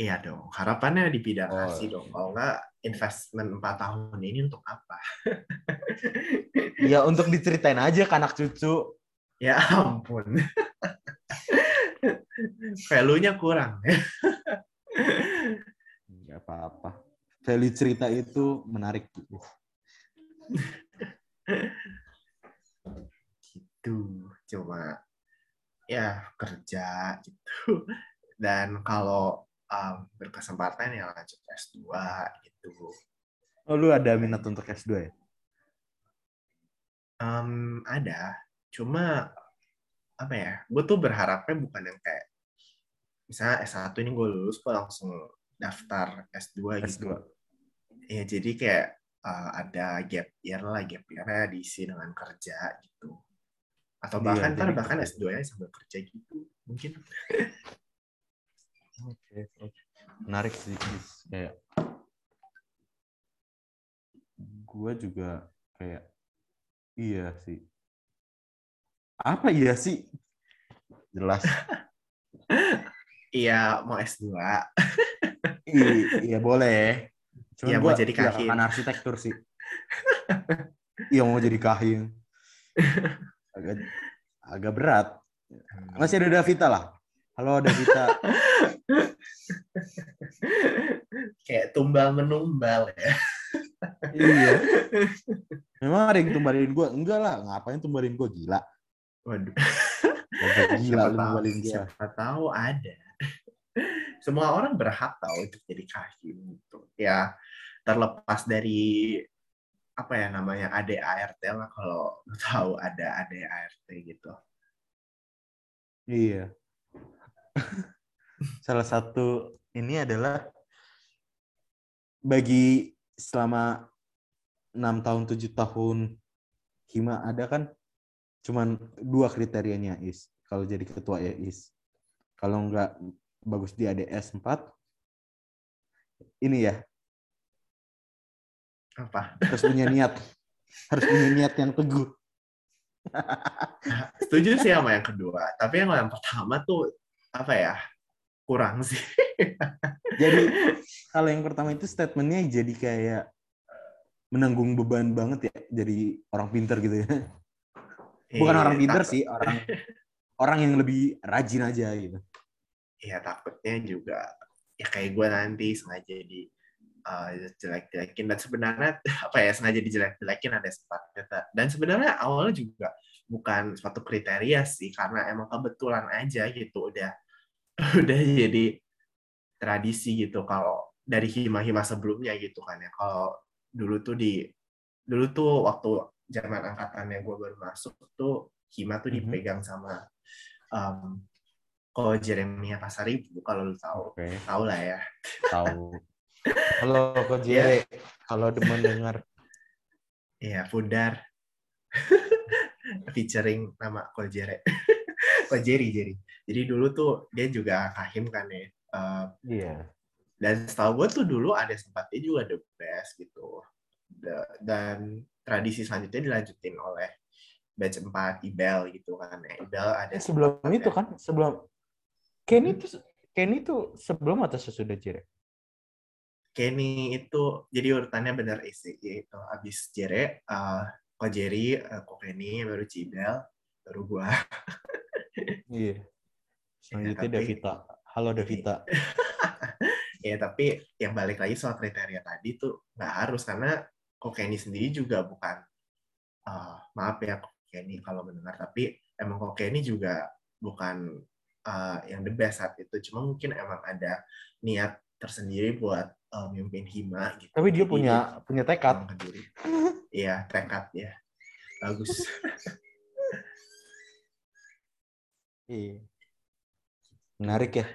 Iya dong, harapannya di bidang Oh. arsi dong. Kalau nggak, investment 4 tahun ini untuk apa? Ya untuk diceritain aja ke anak cucu. Ya ampun. Value-nya kurang. Nggak apa-apa. Value cerita itu menarik. gitu cuma ya kerja gitu dan kalau um, berkesempatan ya lanjut S2 gitu Oh, lu ada minat untuk S2 ya? Em, ada cuma apa ya gue tuh berharapnya bukan yang kayak misalnya S1 ini gue lulus gue langsung daftar S2 S2. gitu ya jadi kayak uh, ada gap year lah gap year diisi dengan kerja gitu atau Iya, bahkan ntar jadi bahkan kerja. S2 nya sambil kerja gitu mungkin Oke, oke. Menarik sih. Kayak gue juga kayak iya sih. Apa iya sih? Jelas. iya mau S2 I- iya boleh. Cuman Iya, mau jadi kahim. akan arsitektur sih. Iya mau jadi kahim. Agak agak berat. Masih ada Davita lah. Halo Davita. kayak tumbal menumbal ya iya. Memang ada yang tumbalin gue. Enggak lah. Ngapain tumbalin gue? Gila. waduh gila siapa lu tahu gue. siapa tahu ada semua orang berhak tahu untuk jadi kahim gitu ya terlepas dari apa ya namanya ADART lah kalau tahu ada ADART gitu Iya. Salah satu ini adalah bagi selama enam tahun tujuh tahun hima ada kan cuman dua kriterianya is. Kalau jadi ketua ya is. Kalau nggak bagus di ADS 4 ini ya. Apa? Harus punya niat. Harus punya niat yang teguh. Setuju sih sama yang kedua. Tapi yang yang pertama tuh apa ya? Kurang sih. Jadi kalau yang pertama itu statementnya jadi kayak menanggung beban banget ya jadi orang pinter gitu ya. Bukan Eh, orang pinter takut- sih orang orang yang lebih rajin aja gitu. Ya takutnya juga ya kayak gue nanti sengaja di uh, jelek-jelekin. Dan sebenarnya apa ya sengaja dijelek-jelekin ada sepatnya dan sebenarnya awalnya juga bukan suatu kriteria sih karena emang kebetulan aja gitu udah udah jadi tradisi gitu kalau dari hima-hima sebelumnya gitu kan ya. Kalau dulu tuh di dulu tuh waktu zaman angkatannya gue baru masuk tuh hima tuh Mhm. dipegang sama um, kalau Jeremia Pasaribu kalau lu tahu. Oke. Tahu lah ya. Tahu. Halo kok Jere. Kalau demen dengar Iya, Pudar. Featuring nama Kojere. Kojeri, Jerry. Jadi dulu tuh dia juga kahim kan ya. Eh, iya dan setahu gue tuh dulu ada sempatnya juga The Best gitu. Da- Dan tradisi selanjutnya dilanjutin oleh batch 4 Ibel gitu kan. Ya, Ibel ada Eh, sebelum itu kan sebelum Kenny tuh Kenny tuh sebelum atau sesudah Jere Kenny itu jadi urutannya benar isi itu habis Jere, eh Kojeri, eh, Ko Kenny, baru Cibel, baru gua. iya Selanjutnya tapi- Davita. Halo Davita. ya tapi yang balik lagi soal kriteria tadi tuh nggak harus karena Kokeni sendiri juga bukan eh, maaf ya Kokeni kalau mendengar tapi emang Kokeni juga bukan eh, yang the best saat itu cuma mungkin emang ada niat tersendiri buat eh, mimpin Hima gitu Tapi dia Jadi punya punya tekad. iya tekad ya bagus Iya. Menarik ya.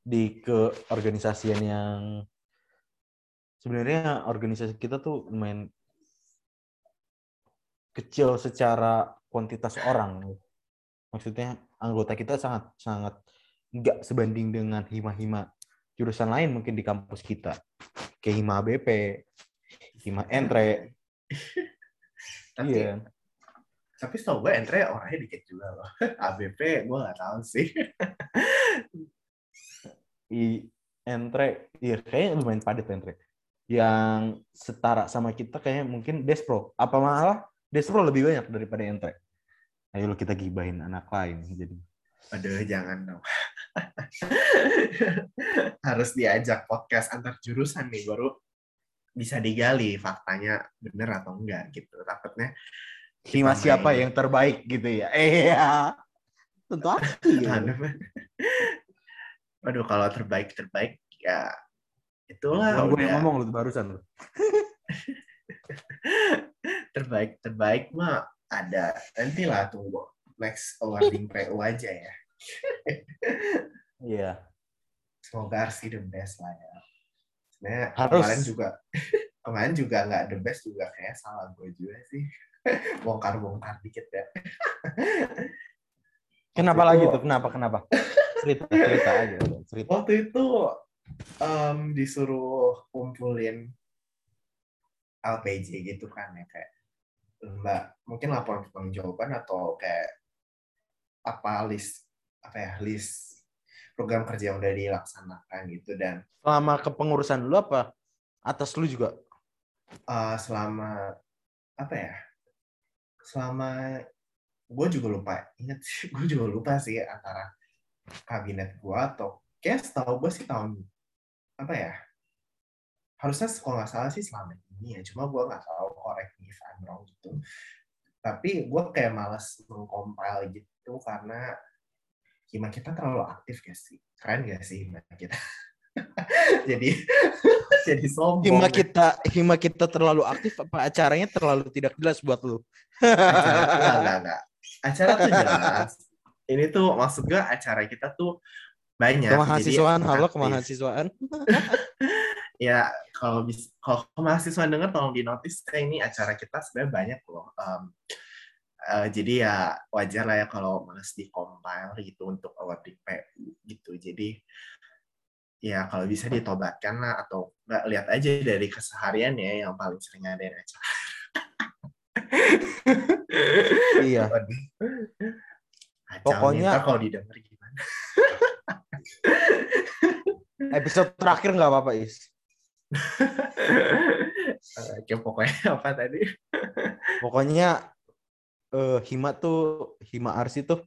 Di keorganisasian yang sebenarnya organisasi kita tuh lumayan kecil secara kuantitas orang. Maksudnya anggota kita sangat sangat nggak sebanding dengan hima-hima jurusan lain mungkin di kampus kita. Kayak hima BP, hima entre. tapi Iya. tapi setahu gue Entre orangnya dikit juga loh ABP gue nggak tahu sih I entre, iya kayaknya lumayan padat entre. Yang setara sama kita kayaknya mungkin Despro. Apa malah Despro lebih banyak daripada entre. Ayo lo kita gibahin anak lain jadi. Aduh, jangan dong. Harus diajak podcast antar jurusan nih, baru bisa digali faktanya bener atau enggak gitu. Takutnya Kita siapa yang terbaik gitu ya? Iya. Tentu aku ya. Aduh. Waduh, kalau terbaik-terbaik ya itulah Bukan gue yang ngomong lu barusan lu. terbaik-terbaik mah ada. Nantilah tunggu next awarding PU aja ya. Iya. Semoga Arsi the best lah ya. Sebenarnya Harus. kemarin juga kemarin juga nggak the best juga kayak salah gue juga sih. Bongkar-bongkar dikit ya. Kenapa Waktu lagi itu- tuh? Kenapa? Kenapa? Cerita, cerita aja. Cerita. Waktu itu em, disuruh kumpulin LPJ gitu kan ya kayak mbak mungkin laporan pertanggungjawaban atau kayak apa list apa ya list program kerja yang udah dilaksanakan gitu dan Selama kepengurusan lu apa? Atas lu juga? eh, selama apa ya selama gue juga lupa ingat sih gue juga lupa sih antara kabinet gue atau kayak setahu gue sih tahun apa ya harusnya kalau nggak salah sih selama ini ya cuma gue nggak tahu correct me if I'm wrong gitu tapi gue kayak malas mengcompile gitu karena hima kita terlalu aktif gak sih keren gak sih hima kita jadi jadi sombong Hima kita, hima kita terlalu aktif apa acaranya terlalu tidak jelas buat lu? acara enggak, enggak. Acara tuh jelas. Ini tuh maksud gue acara kita tuh banyak. Kemahasiswaan, jadi halo kemahasiswaan. Ya kalau bis, kalau kemahasiswaan denger tolong di notice ini acara kita sebenarnya banyak loh. Em, eh, jadi ya wajar lah ya kalau males di compile gitu untuk awarding PU gitu. Jadi ya kalau bisa ditobatkan lah atau nggak lihat aja dari keseharian ya yang paling sering ada acara. Iya. Kacau Pokoknya- kalau didengar gimana? Episode terakhir nggak apa-apa, Is. Oke, pokoknya apa tadi? Pokoknya eh, Hima tuh, Hima Arsi tuh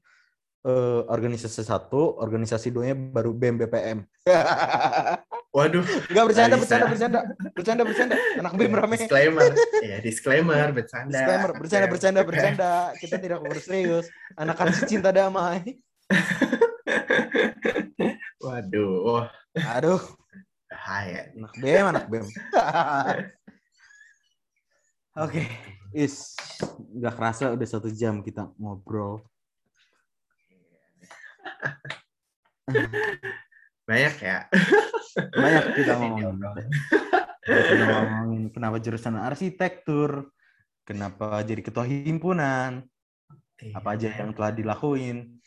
eh, organisasi satu, organisasi duanya baru BEM BPM. Waduh, Enggak bercanda, bercanda, bercanda, bercanda, bercanda. Anak BEM rame. disclaimer. Ya, disclaimer, bercanda. Disclaimer, bercanda, bercanda, bercanda. Kita tidak mau serius. Anak Arsi cinta damai. Waduh, Aduh, bahaya. anak BEM, anak BEM. Oke, Is. Nggak kerasa udah satu jam kita ngobrol. Banyak ya. Banyak kita ngomongin. obrolan. Kita ngomongin kenapa jurusan arsitektur, kenapa jadi ketua himpunan, apa aja yang telah dilakuin.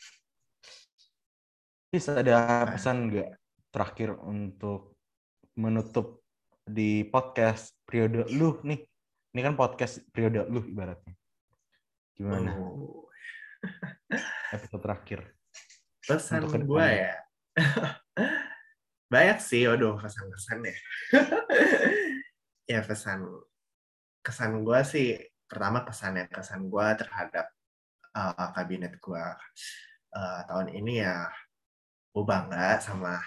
Is ada pesan nggak terakhir untuk menutup di podcast periode lu nih? Ini kan podcast periode lu ibaratnya. Gimana Oh, episode terakhir? pesan gue ya. Banyak sih, waduh, pesan-pesan ya. ya pesan kesan gue sih pertama kesannya kesan gue terhadap uh, kabinet gue uh, tahun ini ya gue bangga sama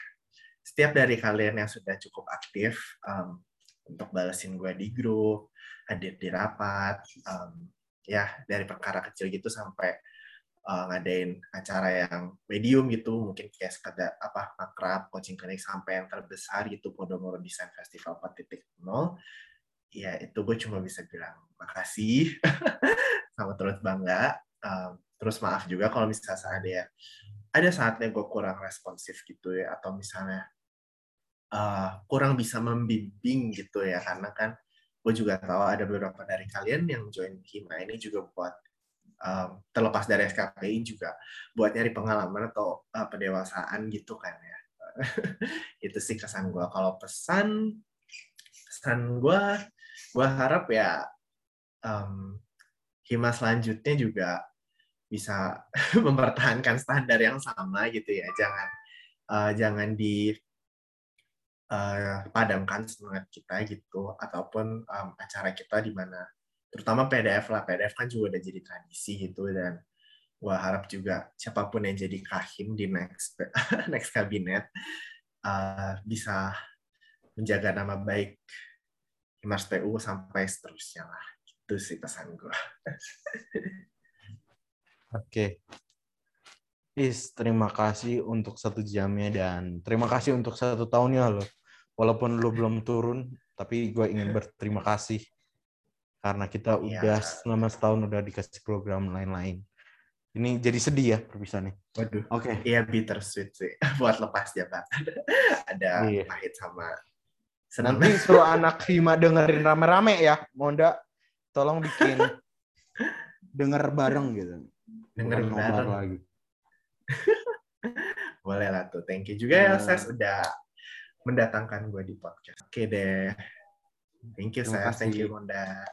setiap dari kalian yang sudah cukup aktif um, untuk balesin gue di grup, hadir di rapat, um, ya dari perkara kecil gitu sampai uh, ngadain acara yang medium gitu, mungkin kayak sekadar apa makrab, coaching clinic sampai yang terbesar gitu, Podomoro Design Festival 4.0. Ya itu gue cuma bisa bilang makasih, sama terus bangga. Um, terus maaf juga kalau misalnya ada ya ada saatnya gue kurang responsif gitu ya atau misalnya uh, kurang bisa membimbing gitu ya karena kan gue juga tahu ada beberapa dari kalian yang join Hima ini juga buat um, terlepas dari SKPI juga buat nyari pengalaman atau uh, pendewasaan gitu kan ya. Itu sih kesan gue kalau pesan pesan gue gue harap ya um, Hima selanjutnya juga bisa mempertahankan standar yang sama gitu ya. Jangan uh, jangan di uh, padamkan semangat kita gitu ataupun um, acara kita di mana terutama PDF lah PDF kan juga udah jadi tradisi gitu dan gua harap juga siapa pun yang jadi kahim di next next kabinet uh, bisa menjaga nama baik Himas PU sampai seterusnya lah itu sih pesan gue Oke. Is, terima kasih untuk satu jamnya dan terima kasih untuk satu tahunnya loh. Walaupun lo belum turun, tapi gue ingin berterima kasih karena kita ya. udah selama setahun udah dikasih program lain-lain. Ini jadi sedih ya perpisahannya. Waduh. Oke. Okay. Iya bittersweet sih buat lepas jabatan. Ada iya. pahit sama senang. Nanti suruh anak Hima dengerin rame-rame ya. Monda tolong bikin denger bareng gitu dengerin bareng lagi. Boleh lah tuh. Thank you juga ya, Ses, udah mendatangkan gue di podcast. Oke deh. Thank you, Ses. Thank you, Monda.